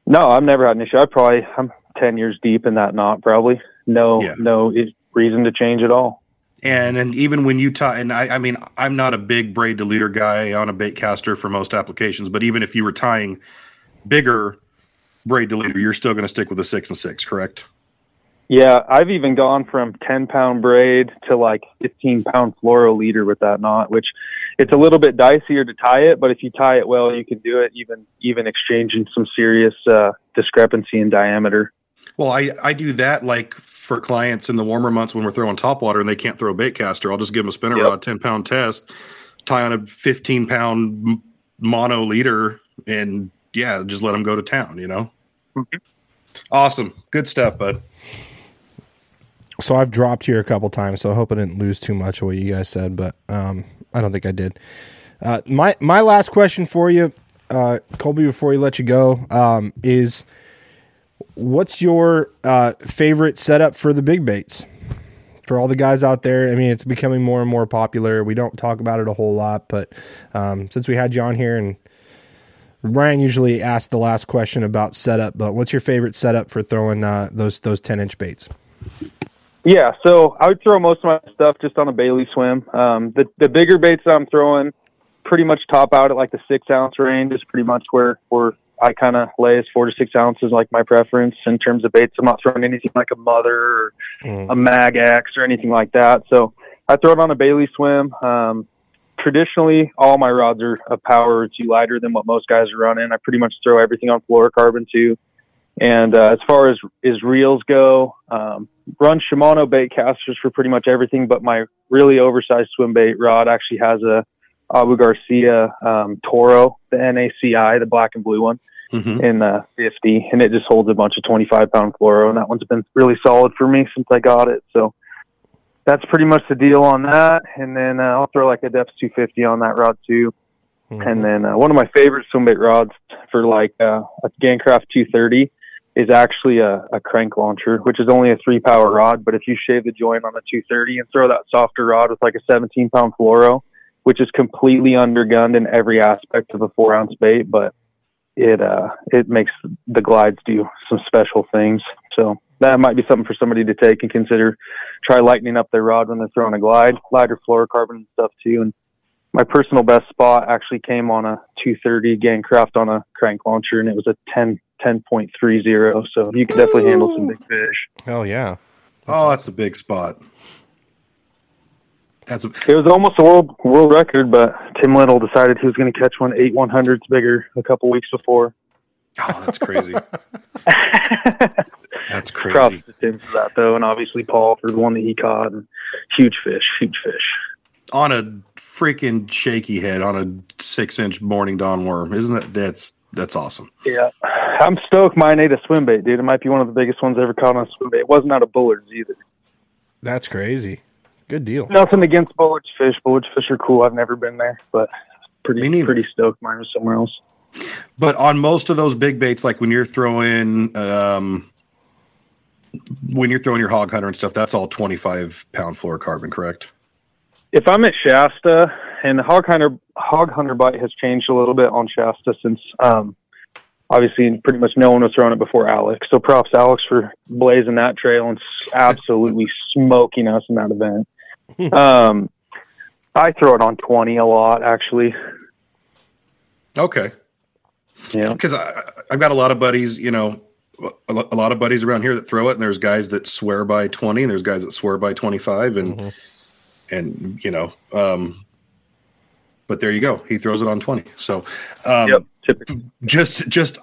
no, I've never had an issue. I probably I'm ten years deep in that knot. Probably no Yeah. no reason to change at all. And and even when you tie, and I, I mean, I'm not a big braid to leader guy on a bait caster for most applications, but even if you were tying bigger braid to leader, you're still going to stick with a six and six, correct? Yeah, I've even gone from 10 pound braid to like 15 pound fluoro leader with that knot, which it's a little bit dicier to tie it, but if you tie it well, you can do it even even exchanging some serious uh, discrepancy in diameter. Well, I I do that like for clients in the warmer months when we're throwing top water and they can't throw a bait caster. I'll just give them a spinner Yep. rod, ten pound test, tie on a fifteen pound mono leader, and yeah, just let them go to town. You know. Awesome, good stuff, bud. So I've dropped here a couple times, so I hope I didn't lose too much of what you guys said, but um, I don't think I did. Uh, my my last question for you, uh, Colby, before we let you go, um, is what's your uh, favorite setup for the big baits? For all the guys out there, I mean, it's becoming more and more popular. We don't talk about it a whole lot, but um, since we had you on here, and Ryan usually asks the last question about setup, but what's your favorite setup for throwing uh, those those ten inch baits? Yeah, so I would throw most of my stuff just on a Bailey swim. Um, the the bigger baits that I'm throwing pretty much top out at like the six ounce range is pretty much where where I kind of lay is four to six ounces, like my preference in terms of baits. I'm not throwing anything like a mother or Mm. a mag X or anything like that. So I throw it on a Bailey swim. Um, traditionally, all my rods are a power or two lighter than what most guys are running. I pretty much throw everything on fluorocarbon too. And uh, as far as as reels go, um, run Shimano bait casters for pretty much everything. But my really oversized swim bait rod actually has a Abu Garcia um, Toro, the NaCl, the black and blue one Mhm. in uh, 50, and it just holds a bunch of 25 pound fluoro, and that one's been really solid for me since I got it. So that's pretty much the deal on that. And then uh, I'll throw like a Deps 250 on that rod too. And then uh, one of my favorite swim bait rods for like uh, a Gan Craft 230 is actually a, a crank launcher, which is only a three power rod. But if you shave the joint on the 230 and throw that softer rod with like a 17 pound fluoro, which is completely undergunned in every aspect of a four ounce bait, but it uh it makes the glides do some special things. So that might be something for somebody to take and consider. Try lightening up their rod when they're throwing a glide, lighter fluorocarbon and stuff too. And my personal best spot actually came on a 230 Gan Craft on a crank launcher, and it was a 10 10.30. So you can definitely handle some big fish. Hell yeah. Oh, that's a big spot. That's a, It was almost a world world record, but Tim Little decided he was going to catch one eight one hundredths bigger a couple weeks before. oh, that's crazy. that's Props crazy. to Tim for that though, and obviously Paul for the one that he caught. And huge fish, huge fish. On a freaking shaky head on a six inch morning dawn worm, isn't it? That's that's awesome. Yeah, I'm stoked. Mine ate a swim bait, dude. It might be one of the biggest ones I ever caught on a swim bait. It wasn't out of bullards either. That's crazy. Good deal. Nothing against bullards fish. Bullards fish are cool. I've never been there, but pretty pretty stoked. Mine was somewhere else. But on most of those big baits, like when you're throwing, um, when you're throwing your hog hunter and stuff, that's all 25 pound fluorocarbon, correct? if I'm at Shasta and the hog hunter hog hunter bite has changed a little bit on Shasta since um, obviously pretty much no one was throwing it before Alex. So props Alex for blazing that trail and absolutely smoking us in that event. um, I throw it on twenty a lot actually. Okay. Yeah. Because I've got a lot of buddies, you know, a lot of buddies around here that throw it, and there's guys that swear by 20, and there's guys that swear by 25, and Mhm. and you know, um, but there you go. He throws it on 20. So, um, Yep. Just just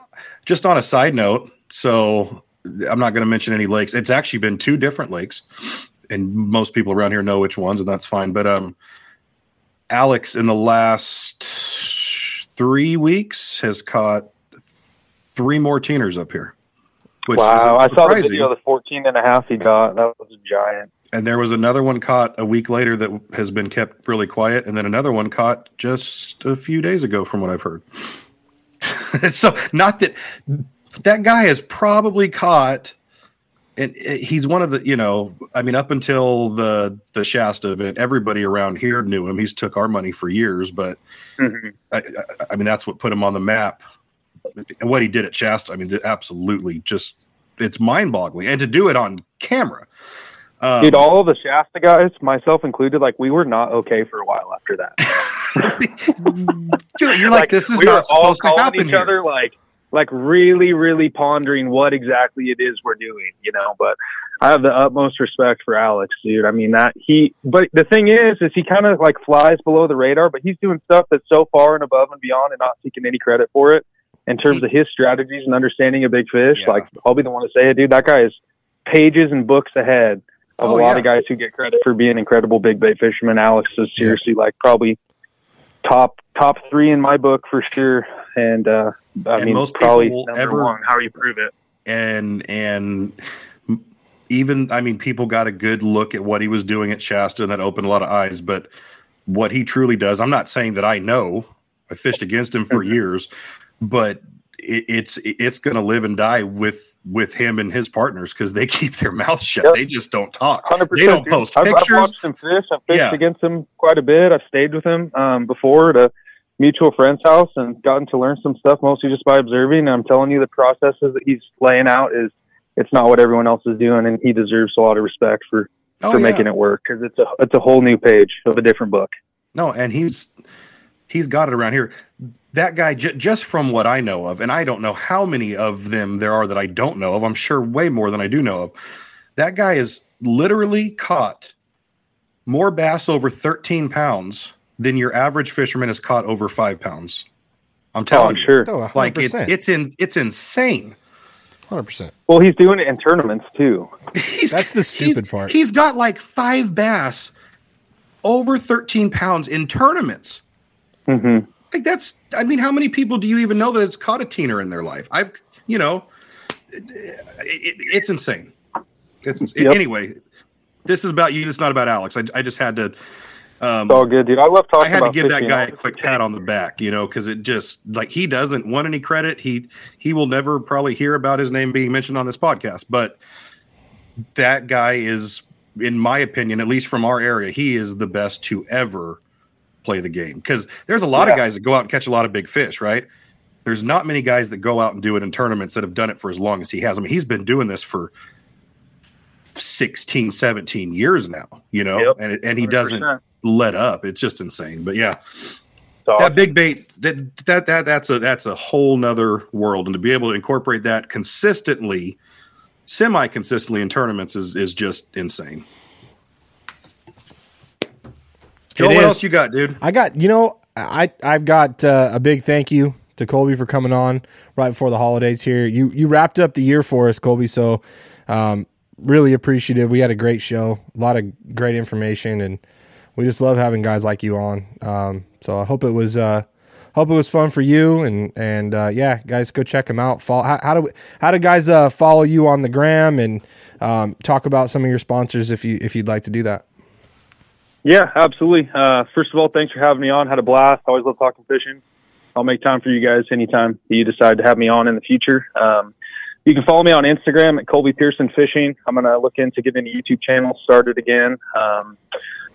just on a side note so i'm not going to mention any lakes it's actually been two different lakes and most people around here know which ones and that's fine but um alex in the last three weeks has caught three more teeners up here which Wow. I saw the video of the 14 and a half he got. That was a giant. and there was another one caught a week later that has been kept really quiet and then another one caught just a few days ago from what i've heard so not that that guy has probably caught and he's one of the you know i mean up until the the shasta event everybody around here knew him he's took our money for years but Mhm. I, I, I mean that's what put him on the map and what he did at shasta i mean absolutely just it's mind-boggling and to do it on camera um, Dude, all of the Shasta guys, myself included, like we were not okay for a while after that. you're, you're like, this is we not all supposed to happen each here. other like like really really pondering what exactly it is we're doing you know but i have the utmost respect for alex dude i mean that he but the thing is is he kind of like flies below the radar but he's doing stuff that's so far and above and beyond and not taking any credit for it in terms of his strategies and understanding of big fish Yeah. like i'll be the one to say it dude that guy is pages and books ahead of Oh, a lot yeah. of guys who get credit for being incredible big bait fishermen alex is seriously like probably top top three in my book for sure. And uh, I and mean, most probably people ever one, how you prove it. And and even I mean, people got a good look at what he was doing at Shasta, and that opened a lot of eyes. But what he truly does, I'm not saying that I know. I fished against him for years, but it, it's it's going to live and die with with him and his partners because they keep their mouth shut. Yep. They just don't talk. 100%, they don't post pictures. I've, I've, watched him fish. I've fished yeah. against him quite a bit. I've stayed with him um, before to mutual friend's house and gotten to learn some stuff mostly just by observing. And I'm telling you, the processes that he's laying out is it's not what everyone else is doing, and he deserves a lot of respect for oh, for yeah. making it work because it's a it's a whole new page of a different book. No, and he's he's got it around here. That guy, j- just from what I know of, and I don't know how many of them there are that I don't know of. I'm sure way more than I do know of. That guy is literally caught more bass over 13 pounds then your average fisherman has caught over five pounds. I'm oh, telling oh, you, sure. Oh, like it, it's in, it's insane. Hundred percent. Well, he's doing it in tournaments too. He's, That's the stupid he's, part. He's got like five bass over 13 pounds in tournaments. Mm-hmm. Like that's, I mean, how many people do you even know that it's caught a teener in their life? I've, you know, it, it, it's insane. It's yep. anyway. This is about you. It's not about Alex. I, I just had to um, all good, dude. I love talking. I had to give that guy a quick pat on the back, you know, because it just like he doesn't want any credit. He he will never probably hear about his name being mentioned on this podcast, but that guy is, in my opinion, at least from our area, he is the best to ever play the game. Because there's a lot yeah. of guys that go out and catch a lot of big fish, right? There's not many guys that go out and do it in tournaments that have done it for as long as he has. I mean, he's been doing this for 16, 17 years now, you know, yep. and and he doesn't let up. It's just insane. But yeah, awesome. that big bait that that that that's a that's a whole nother world, and to be able to incorporate that consistently, semi consistently in tournaments is is just insane. Joel, what else you got, dude? I got you know I I've got uh, a big thank you to Colby for coming on right before the holidays here. You you wrapped up the year for us, Colby. So um, really appreciative. We had a great show, a lot of great information, and we just love having guys like you on. Um, so I hope it was uh, hope it was fun for you and and uh, yeah, guys, go check him out. Follow, how, how do we, how do guys uh, follow you on the gram and um, talk about some of your sponsors if you if you'd like to do that. Yeah, absolutely. Uh, first of all, thanks for having me on. Had a blast. Always love talking fishing. I'll make time for you guys anytime you decide to have me on in the future. Um, you can follow me on Instagram at Colby Pearson Fishing. I'm going to look into getting a YouTube channel started again. Um,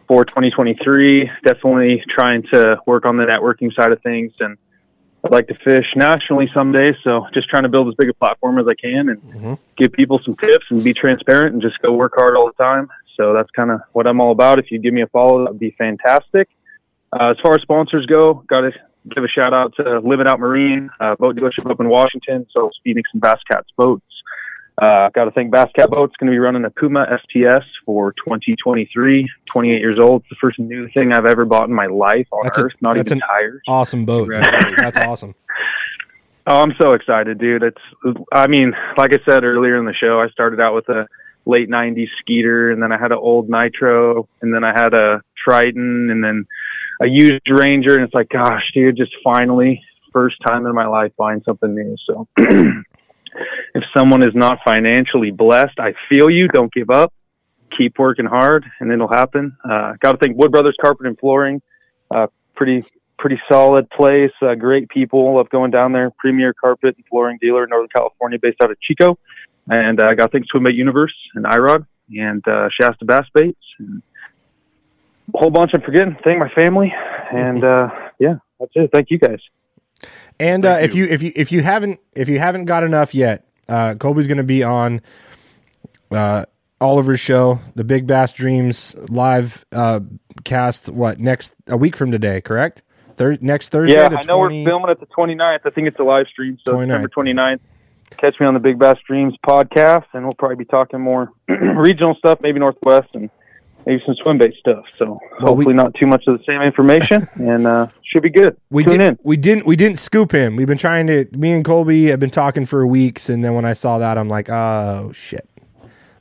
for 2023. Definitely trying to work on the networking side of things, and I'd like to fish nationally someday. So just trying to build as big a platform as I can and mm-hmm. give people some tips and be transparent and just go work hard all the time. So that's kind of what I'm all about. If you give me a follow, that would be fantastic. Uh, as far as sponsors go, got to give a shout out to Living Out Marine, uh, boat dealership up in Washington, so Phoenix and Bass Cats Boats. Uh, Got to think Basscat Boat's going to be running a Puma STS for 2023. 28 years old. It's the first new thing I've ever bought in my life on that's earth. A, not even tires. Awesome boat. that's awesome. Oh, I'm so excited, dude! It's. I mean, like I said earlier in the show, I started out with a late 90s Skeeter, and then I had an old Nitro, and then I had a Triton, and then a used Ranger, and it's like, gosh, dude, just finally, first time in my life buying something new. So. If someone is not financially blessed, I feel you. Don't give up. Keep working hard, and it'll happen. Uh, Got to thank Wood Brothers Carpet and Flooring. Uh, pretty pretty solid place. Uh, great people. Love going down there. Premier carpet and flooring dealer in Northern California, based out of Chico. And I uh, got thanks to Mate Universe and IROD and uh, Shasta Bass Baits. And a whole bunch I'm forgetting. Thank my family. And uh, yeah, that's it. Thank you guys. And uh, if you if you if you haven't if you haven't got enough yet, uh, Colby's going to be on uh, Oliver's show, the Big Bass Dreams live uh, cast. What next? A week from today, correct? Thir- next Thursday. Yeah, I know 20... we're filming it the 29th. I think it's a live stream, so 29th. September 29th. Catch me on the Big Bass Dreams podcast, and we'll probably be talking more regional stuff, maybe Northwest and maybe some swim bait stuff. So well, hopefully we, not too much of the same information, and uh, should be good. We Tune did, in. We didn't. We didn't scoop him. We've been trying to. Me and Colby have been talking for weeks, and then when I saw that, I'm like, oh shit.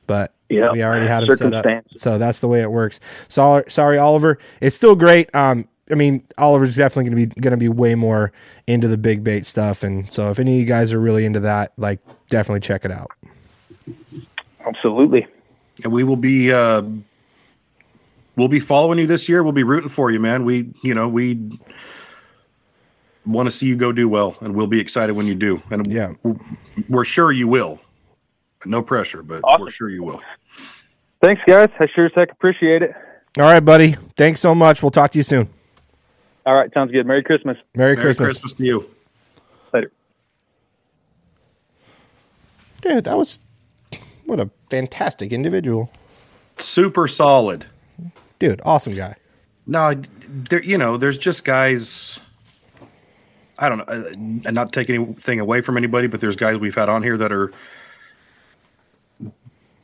But yeah, we already had him set up. So that's the way it works. So, sorry, Oliver. It's still great. Um, I mean, Oliver's definitely going to be going to be way more into the big bait stuff, and so if any of you guys are really into that, like, definitely check it out. Absolutely. And we will be uh, we'll be following you this year. We'll be rooting for you, man. We, you know, we want to see you go do well, and we'll be excited when you do. And yeah, we're sure you will. No pressure, but awesome. we're sure you will. Thanks, guys. I sure as heck appreciate it. All right, buddy. Thanks so much. We'll talk to you soon. All right, sounds good. Merry Christmas. Merry, Merry Christmas. Christmas to you. Later. Dude, that was what a fantastic individual. Super solid. Dude, awesome guy. No, there. You know, there's just guys. I don't know, uh, and not take anything away from anybody, but there's guys we've had on here that are,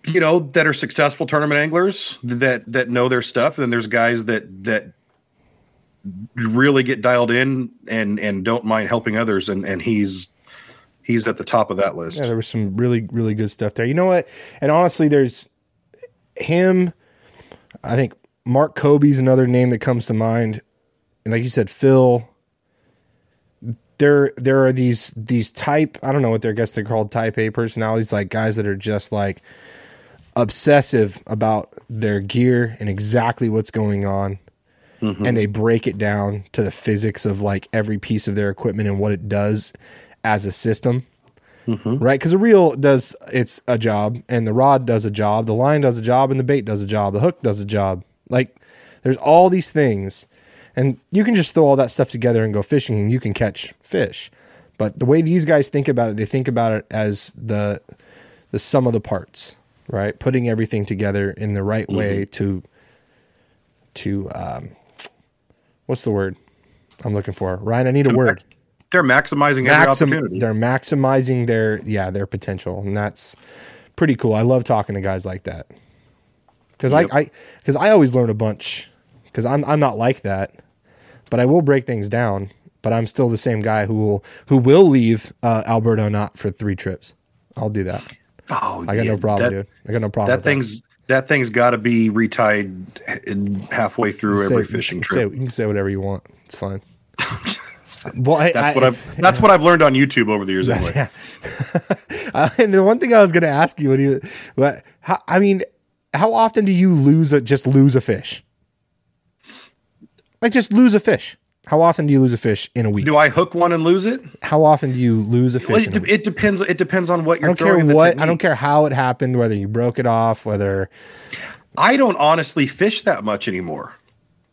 you know, that are successful tournament anglers that that know their stuff, and then there's guys that that really get dialed in and and don't mind helping others, and and he's he's at the top of that list. Yeah, there was some really, really good stuff there. You know what? And honestly, there's him. I think Mark Kobe's another name that comes to mind. And like you said, Phil. There, there are these these type. I don't know what they're I guess they're called type A personalities, like guys that are just like obsessive about their gear and exactly what's going on. Mm-hmm. And they break it down to the physics of like every piece of their equipment and what it does as a system mm-hmm. right? Because the reel does it's a job, and the rod does a job, the line does a job, and the bait does a job, the hook does a job. Like there's all these things, and you can just throw all that stuff together and go fishing, and you can catch fish. But the way these guys think about it, they think about it as the the sum of the parts, right? Putting everything together in the right way to to um, what's the word I'm looking for? Ryan, I need a word They're maximizing every maxim- opportunity. they're maximizing their yeah their potential and that's pretty cool i love talking to guys like that because Yep. i i because i always learn a bunch because i'm i'm not like that but i will break things down but i'm still the same guy who will who will leave uh, Alberto knot for three trips i'll do that Oh, i got yeah, no problem that, dude i got no problem That thing's that thing's got to be retied in halfway through You every say- fishing you trip. say, you can say whatever you want it's fine well I, That's I- what I've that's what I've learned on YouTube over the years. Anyway. Yeah. Uh, and the one thing I was going to ask you, what do you, what, how, I mean, how often do you lose a, just lose a fish? Like just lose a fish. How often do you lose a fish in a week? Do I hook one and lose it? how often do you lose a Well, fish? it, in a week? it depends. It depends on what you're don't care what, I don't care how it happened, whether you broke it off, whether I don't honestly fish that much anymore.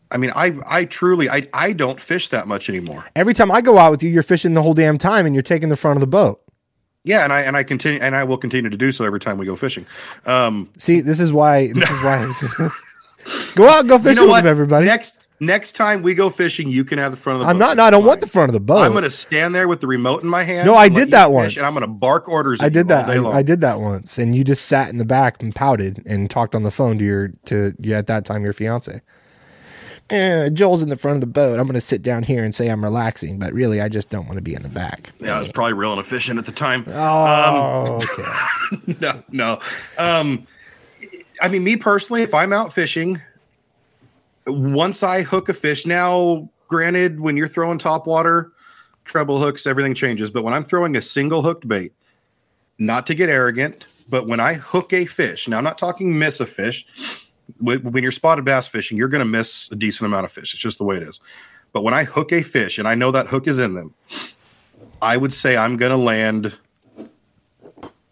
I mean, I I truly I I don't fish that much anymore. every time I go out with you, you're fishing the whole damn time and you're taking the front of the boat. Yeah, and I and I continue and I will continue to do so every time we go fishing. Um, See, this is why, this is why, go out and go you fishing know with everybody. Next next time we go fishing, you can have the front of the. I'm boat. not, no, I don't want the front of the boat. I'm going to stand there with the remote in my hand. No, I did that once. and I'm going to bark orders. At I did you that. day long. I, I did that once, and you just sat in the back and pouted and talked on the phone to your to yeah at that time your fiance. Eh, Joel's in the front of the boat. I'm going to sit down here and say I'm relaxing, but really I just don't want to be in the back. Yeah, I was probably reeling a fish in at the time. Oh, okay. no, no. Um, I mean, me personally, if I'm out fishing, once I hook a fish, now, granted, when you're throwing top water, treble hooks, everything changes. But when I'm throwing a single hooked bait, not to get arrogant, but when I hook a fish, now I'm not talking miss a fish. When when you're spotted bass fishing, you're going to miss a decent amount of fish. It's just the way it is. But when I hook a fish and I know that hook is in them, I would say I'm going to land.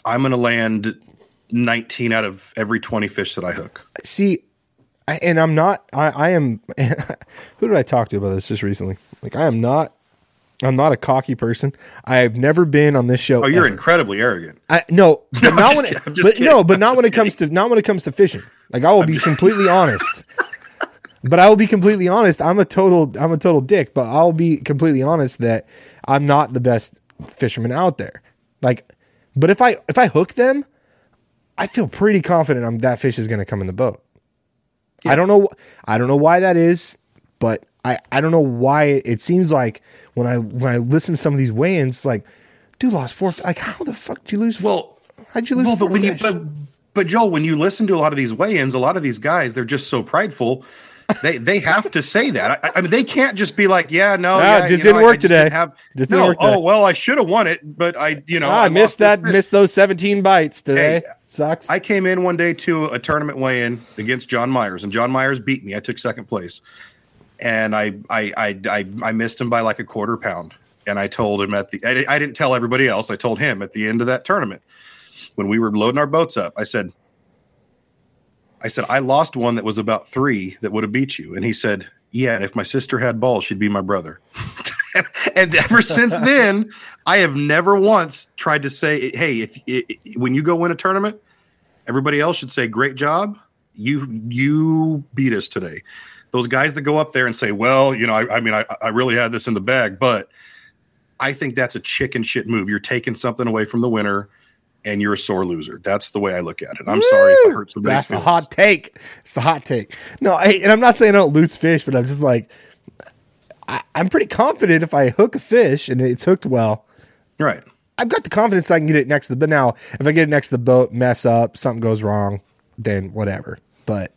I'm going to land 19 out of every 20 fish that I hook. See, I, and I'm not. I, I am. who did I talk to about this just recently? Like I am not. I'm not a cocky person. I've never been on this show. Oh, you're ever. incredibly arrogant. I no, but I'm not when it, but kidding. no, but not when it comes to not when it comes to fishing. Like I will be completely honest. But I will be completely honest. I'm a total I'm a total dick, but I'll be completely honest that I'm not the best fisherman out there. Like but if I if I hook them, I feel pretty confident I'm that fish is going to come in the boat. I don't know I don't know why that is, but I I don't know why it seems like when I when I listen to some of these weigh-ins like dude lost four like how the fuck did you lose Well, How'd you lose well, four but when you but, but Joel, when you listen to a lot of these weigh-ins, a lot of these guys, they're just so prideful. They they have to say that. I, I mean, they can't just be like, "Yeah, no, Ah, yeah, it just know, didn't I work just didn't Have, Just didn't no, work today. oh well, I should have won it, but I, you know, Ah, I, missed that. Missed those 17 bites today. Hey, Sucks. I came in one day to a tournament weigh-in against John Myers, and John Myers beat me. I took second place, and I I I I, I missed him by like a quarter pound. And I told him at the, I, I didn't tell everybody else. I told him at the end of that tournament when we were loading our boats up, I said, I said, I lost one that was about three that would have beat you. And he said, Yeah, and if my sister had balls, she'd be my brother. and ever since then, I have never once tried to say, Hey, if, when you go win a tournament, everybody else should say, Great job. You you beat us today. Those guys that go up there and say, Well, you know, I, I mean, I, I really had this in the bag, but I think that's a chicken shit move. You're taking something away from the winner and you're a sore loser. That's the way I look at it. I'm sorry if I hurt somebody's That's the hot take. It's the hot take. No, I, and I'm not saying I don't lose fish, but I'm just like, I, I'm pretty confident if I hook a fish and it's hooked well, Right. I've got the confidence I can get it next to the. But now, if I get it next to the boat, mess up, something goes wrong, then whatever. But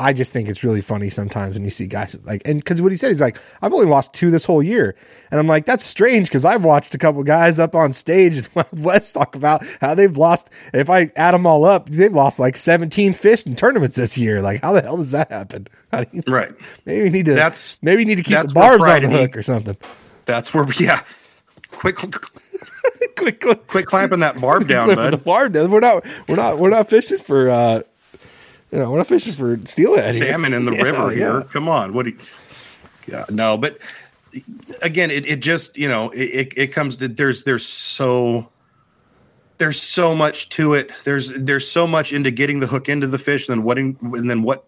I just think it's really funny sometimes when you see guys like, and because what he said, he's like, I've only lost two this whole year, and I'm like, that's strange because I've watched a couple guys up on stage at Wild West talk about how they've lost. If I add them all up, they've lost like 17 fish in tournaments this year. Like, how the hell does that happen? You, Right. maybe we need to. That's- maybe we need to keep the barbs on the hook or something. That's where, yeah. Quick, quick, quick. clamping that barb down, of the barb bar does. We're not we're not we're not fishing for uh you know, not fishing for steelhead. here. Salmon in the Yeah, river here. Come on. What do you, yeah, no, but again, it, it just, you know, it, it, it comes to, there's, there's so, there's so much to it. There's, there's so much into getting the hook into the fish and then what, in, and then what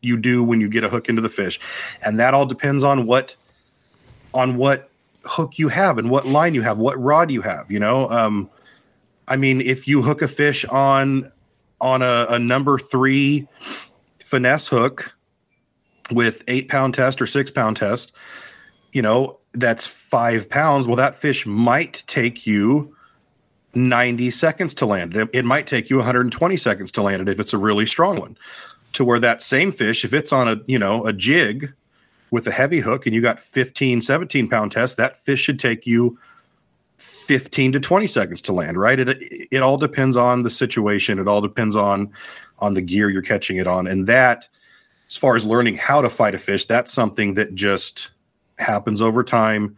you do when you get a hook into the fish. And that all depends on what, on what hook you have and what line you have, what rod you have, you know? Um, I mean, if you hook a fish on, on a, a number three finesse hook with eight pound test or six pound test, you know, that's five pounds. Well, that fish might take you 90 seconds to land it. It might take you 120 seconds to land it if it's a really strong one. To where that same fish, if it's on a, you know, a jig with a heavy hook and you got 15, 17 pound test, that fish should take you 15 to 20 seconds to land, right? It it all depends on the situation. It all depends on on the gear you're catching it on. And that as far as learning how to fight a fish, that's something that just happens over time.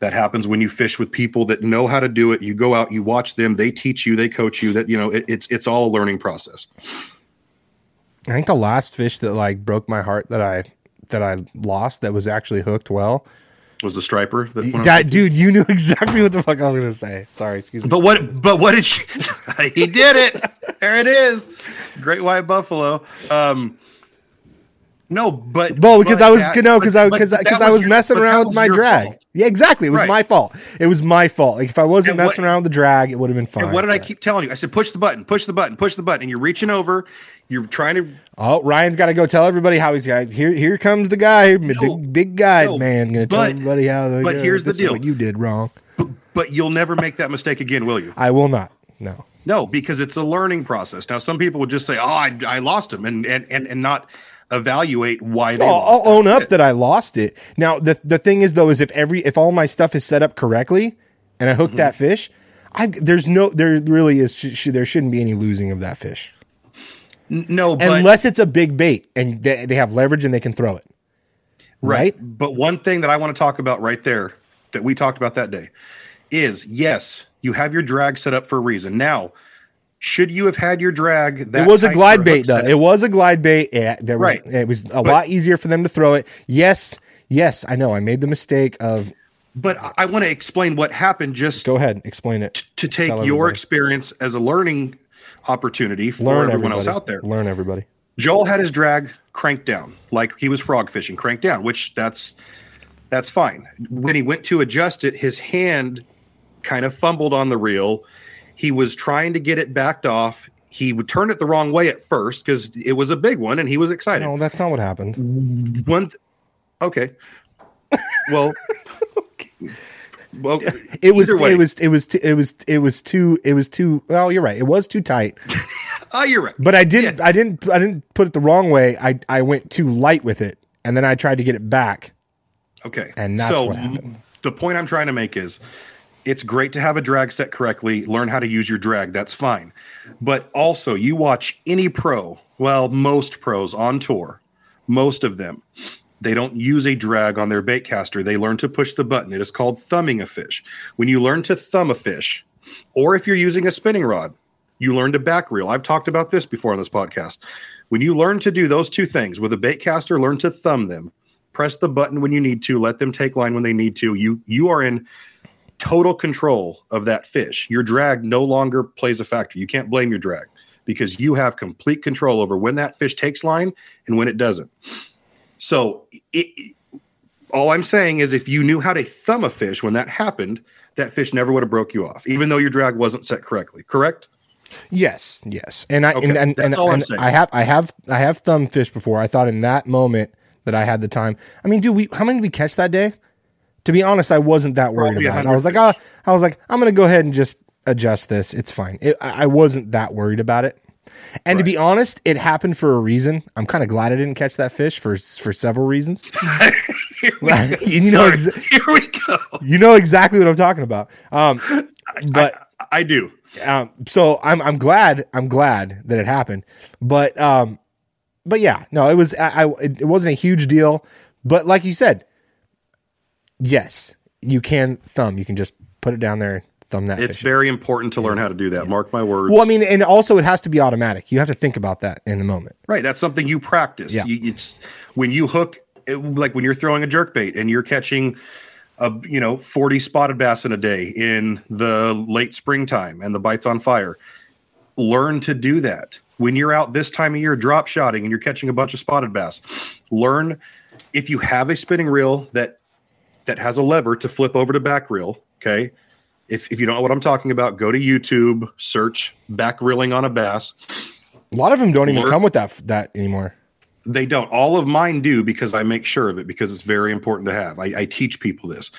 That happens when you fish with people that know how to do it. You go out, you watch them, they teach you, they coach you. That you know, it, it's it's all a learning process. I think the last fish that like broke my heart that I that I lost that was actually hooked well. Was the striper that? dude, you knew exactly what the fuck I was gonna say. Sorry, excuse me. But what? But what did she? he did it. There it is. Great white buffalo. Um, no, but Well, because but I was that- no, because I because because I was your- messing but around with my drag. fault. Yeah, exactly. It was Right. my fault. It was my fault. Like if I wasn't what- messing around with the drag, it would have been fine. And what did I keep telling you? I said, push the button, push the button, push the button, and you're reaching over. You're trying to. Oh, Ryan's got to go tell everybody how he's got. Here, here comes the guy, big, big guy no, man, going to tell everybody how. they but go. here's the deal. what you did wrong. But you'll never make that mistake again, will you? I will not. No. No, because it's a learning process. Now, some people would just say, "Oh, I, I lost him," and and and and not evaluate why they. I'll, lost I'll own up that I lost it. Now the the thing is though is if every if all my stuff is set up correctly and I hook Mm-hmm. that fish, I there's no there really is sh- sh- there shouldn't be any losing of that fish No, but unless it's a big bait and they, they have leverage and they can throw it. Right? But one thing that I want to talk about right there that we talked about that day is yes, you have your drag set up for a reason. Now, should you have had your drag that it was a glide bait though. It was a glide bait. Yeah, there was Right. it was a lot easier for them to throw it. Yes, yes, I know. I made the mistake of but I- want to explain what happened just go ahead, explain it. to take Tell your everybody. experience as a learning opportunity for Learn everyone everybody. else out there. Learn everybody. Joel had his drag cranked down, like he was frog fishing, cranked down, which that's that's fine. When he went to adjust it, his hand kind of fumbled on the reel. He was trying to get it backed off. He would turn it the wrong way at first because it was a big one, and he was excited. No, that's not what happened. One, th- okay. Well, well, It was way. it was it was t- it was it was too it was too well you're right it was too tight Oh, you're right. but I didn't Yes. I didn't I didn't put it the wrong way I I went too light with it and then I tried to get it back Okay. And that's so what happened. the point I'm trying to make is it's great to have a drag set correctly, learn how to use your drag. That's fine. But also, you watch any pro, well, most pros on tour, most of them, They don't use a drag on their bait caster. They learn to push the button. It is called thumbing a fish. When you learn to thumb a fish, or if you're using a spinning rod, you learn to back reel. I've talked about this before on this podcast. When you learn to do those two things with a bait caster, learn to thumb them, press the button when you need to, let them take line when they need to. You you are in total control of that fish. Your drag no longer plays a factor. You can't blame your drag because you have complete control over when that fish takes line and when it doesn't. So, it, all I'm saying is if you knew how to thumb a fish when that happened, that fish never would have broke you off, even though your drag wasn't set correctly. Correct? Yes, yes, and I Okay, and, and, and, and. I have I have I have thumb fish before. I thought in that moment that I had the time. I mean, dude, we how many did we catch that day? To be honest, I wasn't that worried Probably about it. I was like, oh, I was like, I'm gonna go ahead and just adjust this. It's fine. It, I wasn't that worried about it. And to be honest, it happened for a reason. I'm kind of glad I didn't catch that fish for for several reasons. you know, exa- Here we go. you know exactly what I'm talking about. Um, but I, I do. um, so I'm I'm glad I'm glad that it happened, but um, but yeah, no, it was I, I it wasn't a huge deal, but like you said, yes, you can thumb, you can just put it down there thumb that It's fish. very important to learn how to do that. Mark my words. well, I mean, and also it has to be automatic. You have to think about that in the moment. Right. That's something you practice. Yeah. You, it's when you hook, it, like when you're throwing a jerk bait and you're catching a you know 40 spotted bass in a day in the late springtime and the bites on fire. Learn to do that. When you're out this time of year drop shotting and you're catching a bunch of spotted bass, learn if you have a spinning reel that that has a lever to flip over to back reel. Okay. If, if you don't know what I'm talking about, go to YouTube, search back reeling on a bass. A lot of them don't even come with that that anymore. They don't. All of mine do because I make sure of it because it's very important to have. I, I teach people this.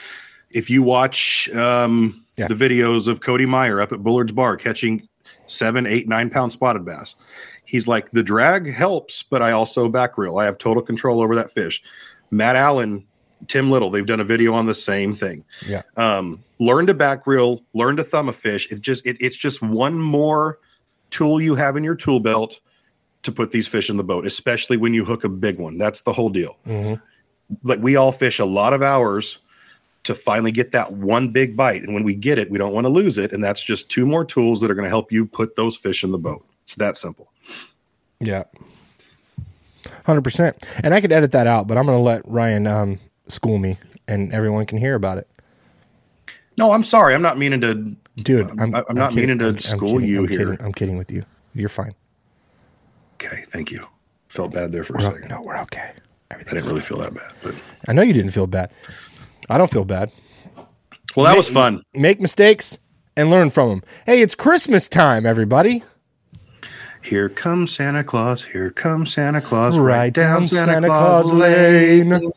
If you watch um, Yeah. the videos of Cody Meyer up at Bullard's Bar catching seven, eight, nine pound spotted bass, he's like, the drag helps, but I also back reel. I have total control over that fish. Matt Allen, Tim Little, they've done a video on the same thing. Yeah. Um, learn to back reel, learn to thumb a fish. It just it, it's just one more tool you have in your tool belt to put these fish in the boat, especially when you hook a big one. That's the whole deal. Like we all fish a lot of hours to finally get that one big bite. And when we get it, we don't want to lose it. And that's just two more tools that are going to help you put those fish in the boat. It's that simple. Yeah. Hundred percent. And I could edit that out, but I'm gonna let Ryan um, school me, and everyone can hear about it. No, I'm sorry. I'm not meaning to. Dude, I'm- I'm not meaning to school kidding, you I'm here. Kidding, I'm kidding with you. You're fine. Okay, thank you. Felt bad there for a We're o- second. no, we're okay. I didn't really feel that bad, but I know you didn't feel bad. I don't feel bad. well, that was fun. Make mistakes and learn from them. Hey, it's Christmas time, everybody. Here comes Santa Claus. Here comes Santa Claus. Right down Santa, Claus Lane.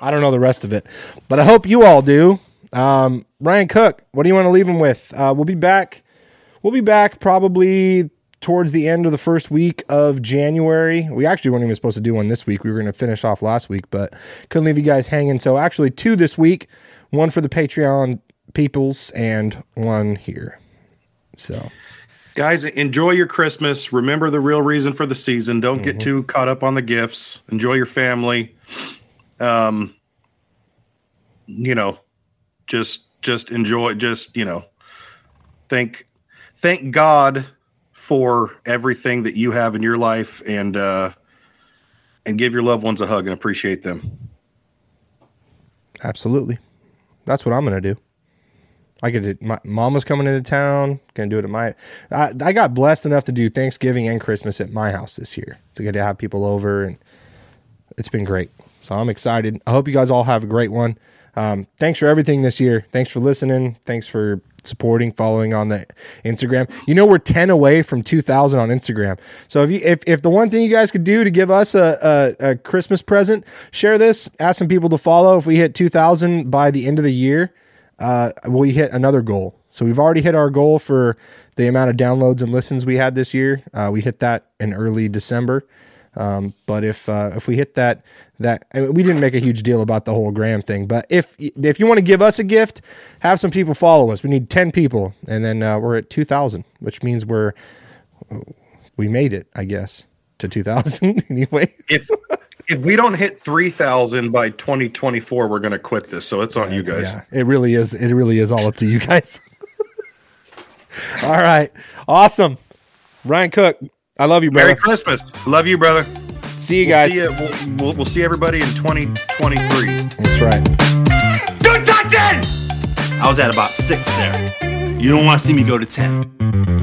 I don't know the rest of it, but I hope you all do. Um, Ryan Cook, what do you want to leave him with? Uh, we'll be back. We'll be back probably towards the end of the first week of January. We actually weren't even supposed to do one this week. We were going to finish off last week, but couldn't leave you guys hanging. So actually, two this week, one for the Patreon peoples and one here. So Guys, enjoy your Christmas. Remember the real reason for the season. Don't get too caught up on the gifts. Enjoy your family. Um, you know, just just enjoy. Just you know, thank thank God for everything that you have in your life, and uh, and give your loved ones a hug and appreciate them. Absolutely. That's what I'm to do. I could. My mom was coming into town. Gonna do it at my. I, I got blessed enough to do Thanksgiving and Christmas at my house this year to get to have people over, and it's been great. So I'm excited. I hope you guys all have a great one. Um, thanks for everything this year. Thanks for listening. Thanks for supporting, following on the Instagram. You know we're ten away from two thousand on Instagram. So if you if, if the one thing you guys could do to give us a, a, a Christmas present, share this. Ask some people to follow. If we hit two thousand by the end of the year, uh, we hit another goal. So we've already hit our goal for the amount of downloads and listens we had this year. Uh, we hit that in early December. Um, but if uh, if we hit that that I mean, we didn't make a huge deal about the whole Graham thing. But if if you want to give us a gift, have some people follow us. We need ten people, and then uh, we're at two thousand, which means we're we made it, I guess, to two thousand anyway. If if we don't hit three thousand by twenty twenty four, we're gonna quit this. So it's on you guys. Yeah, it really is. It really is all up to you guys. all right, awesome, Ryan Cook. I love you, brother. Merry Christmas. Love you, brother. see you We'll guys. see, you, we'll, we'll, we'll see everybody in twenty twenty three. That's right. Don't Good touching! I was at about six there. You don't want to see me go to 10.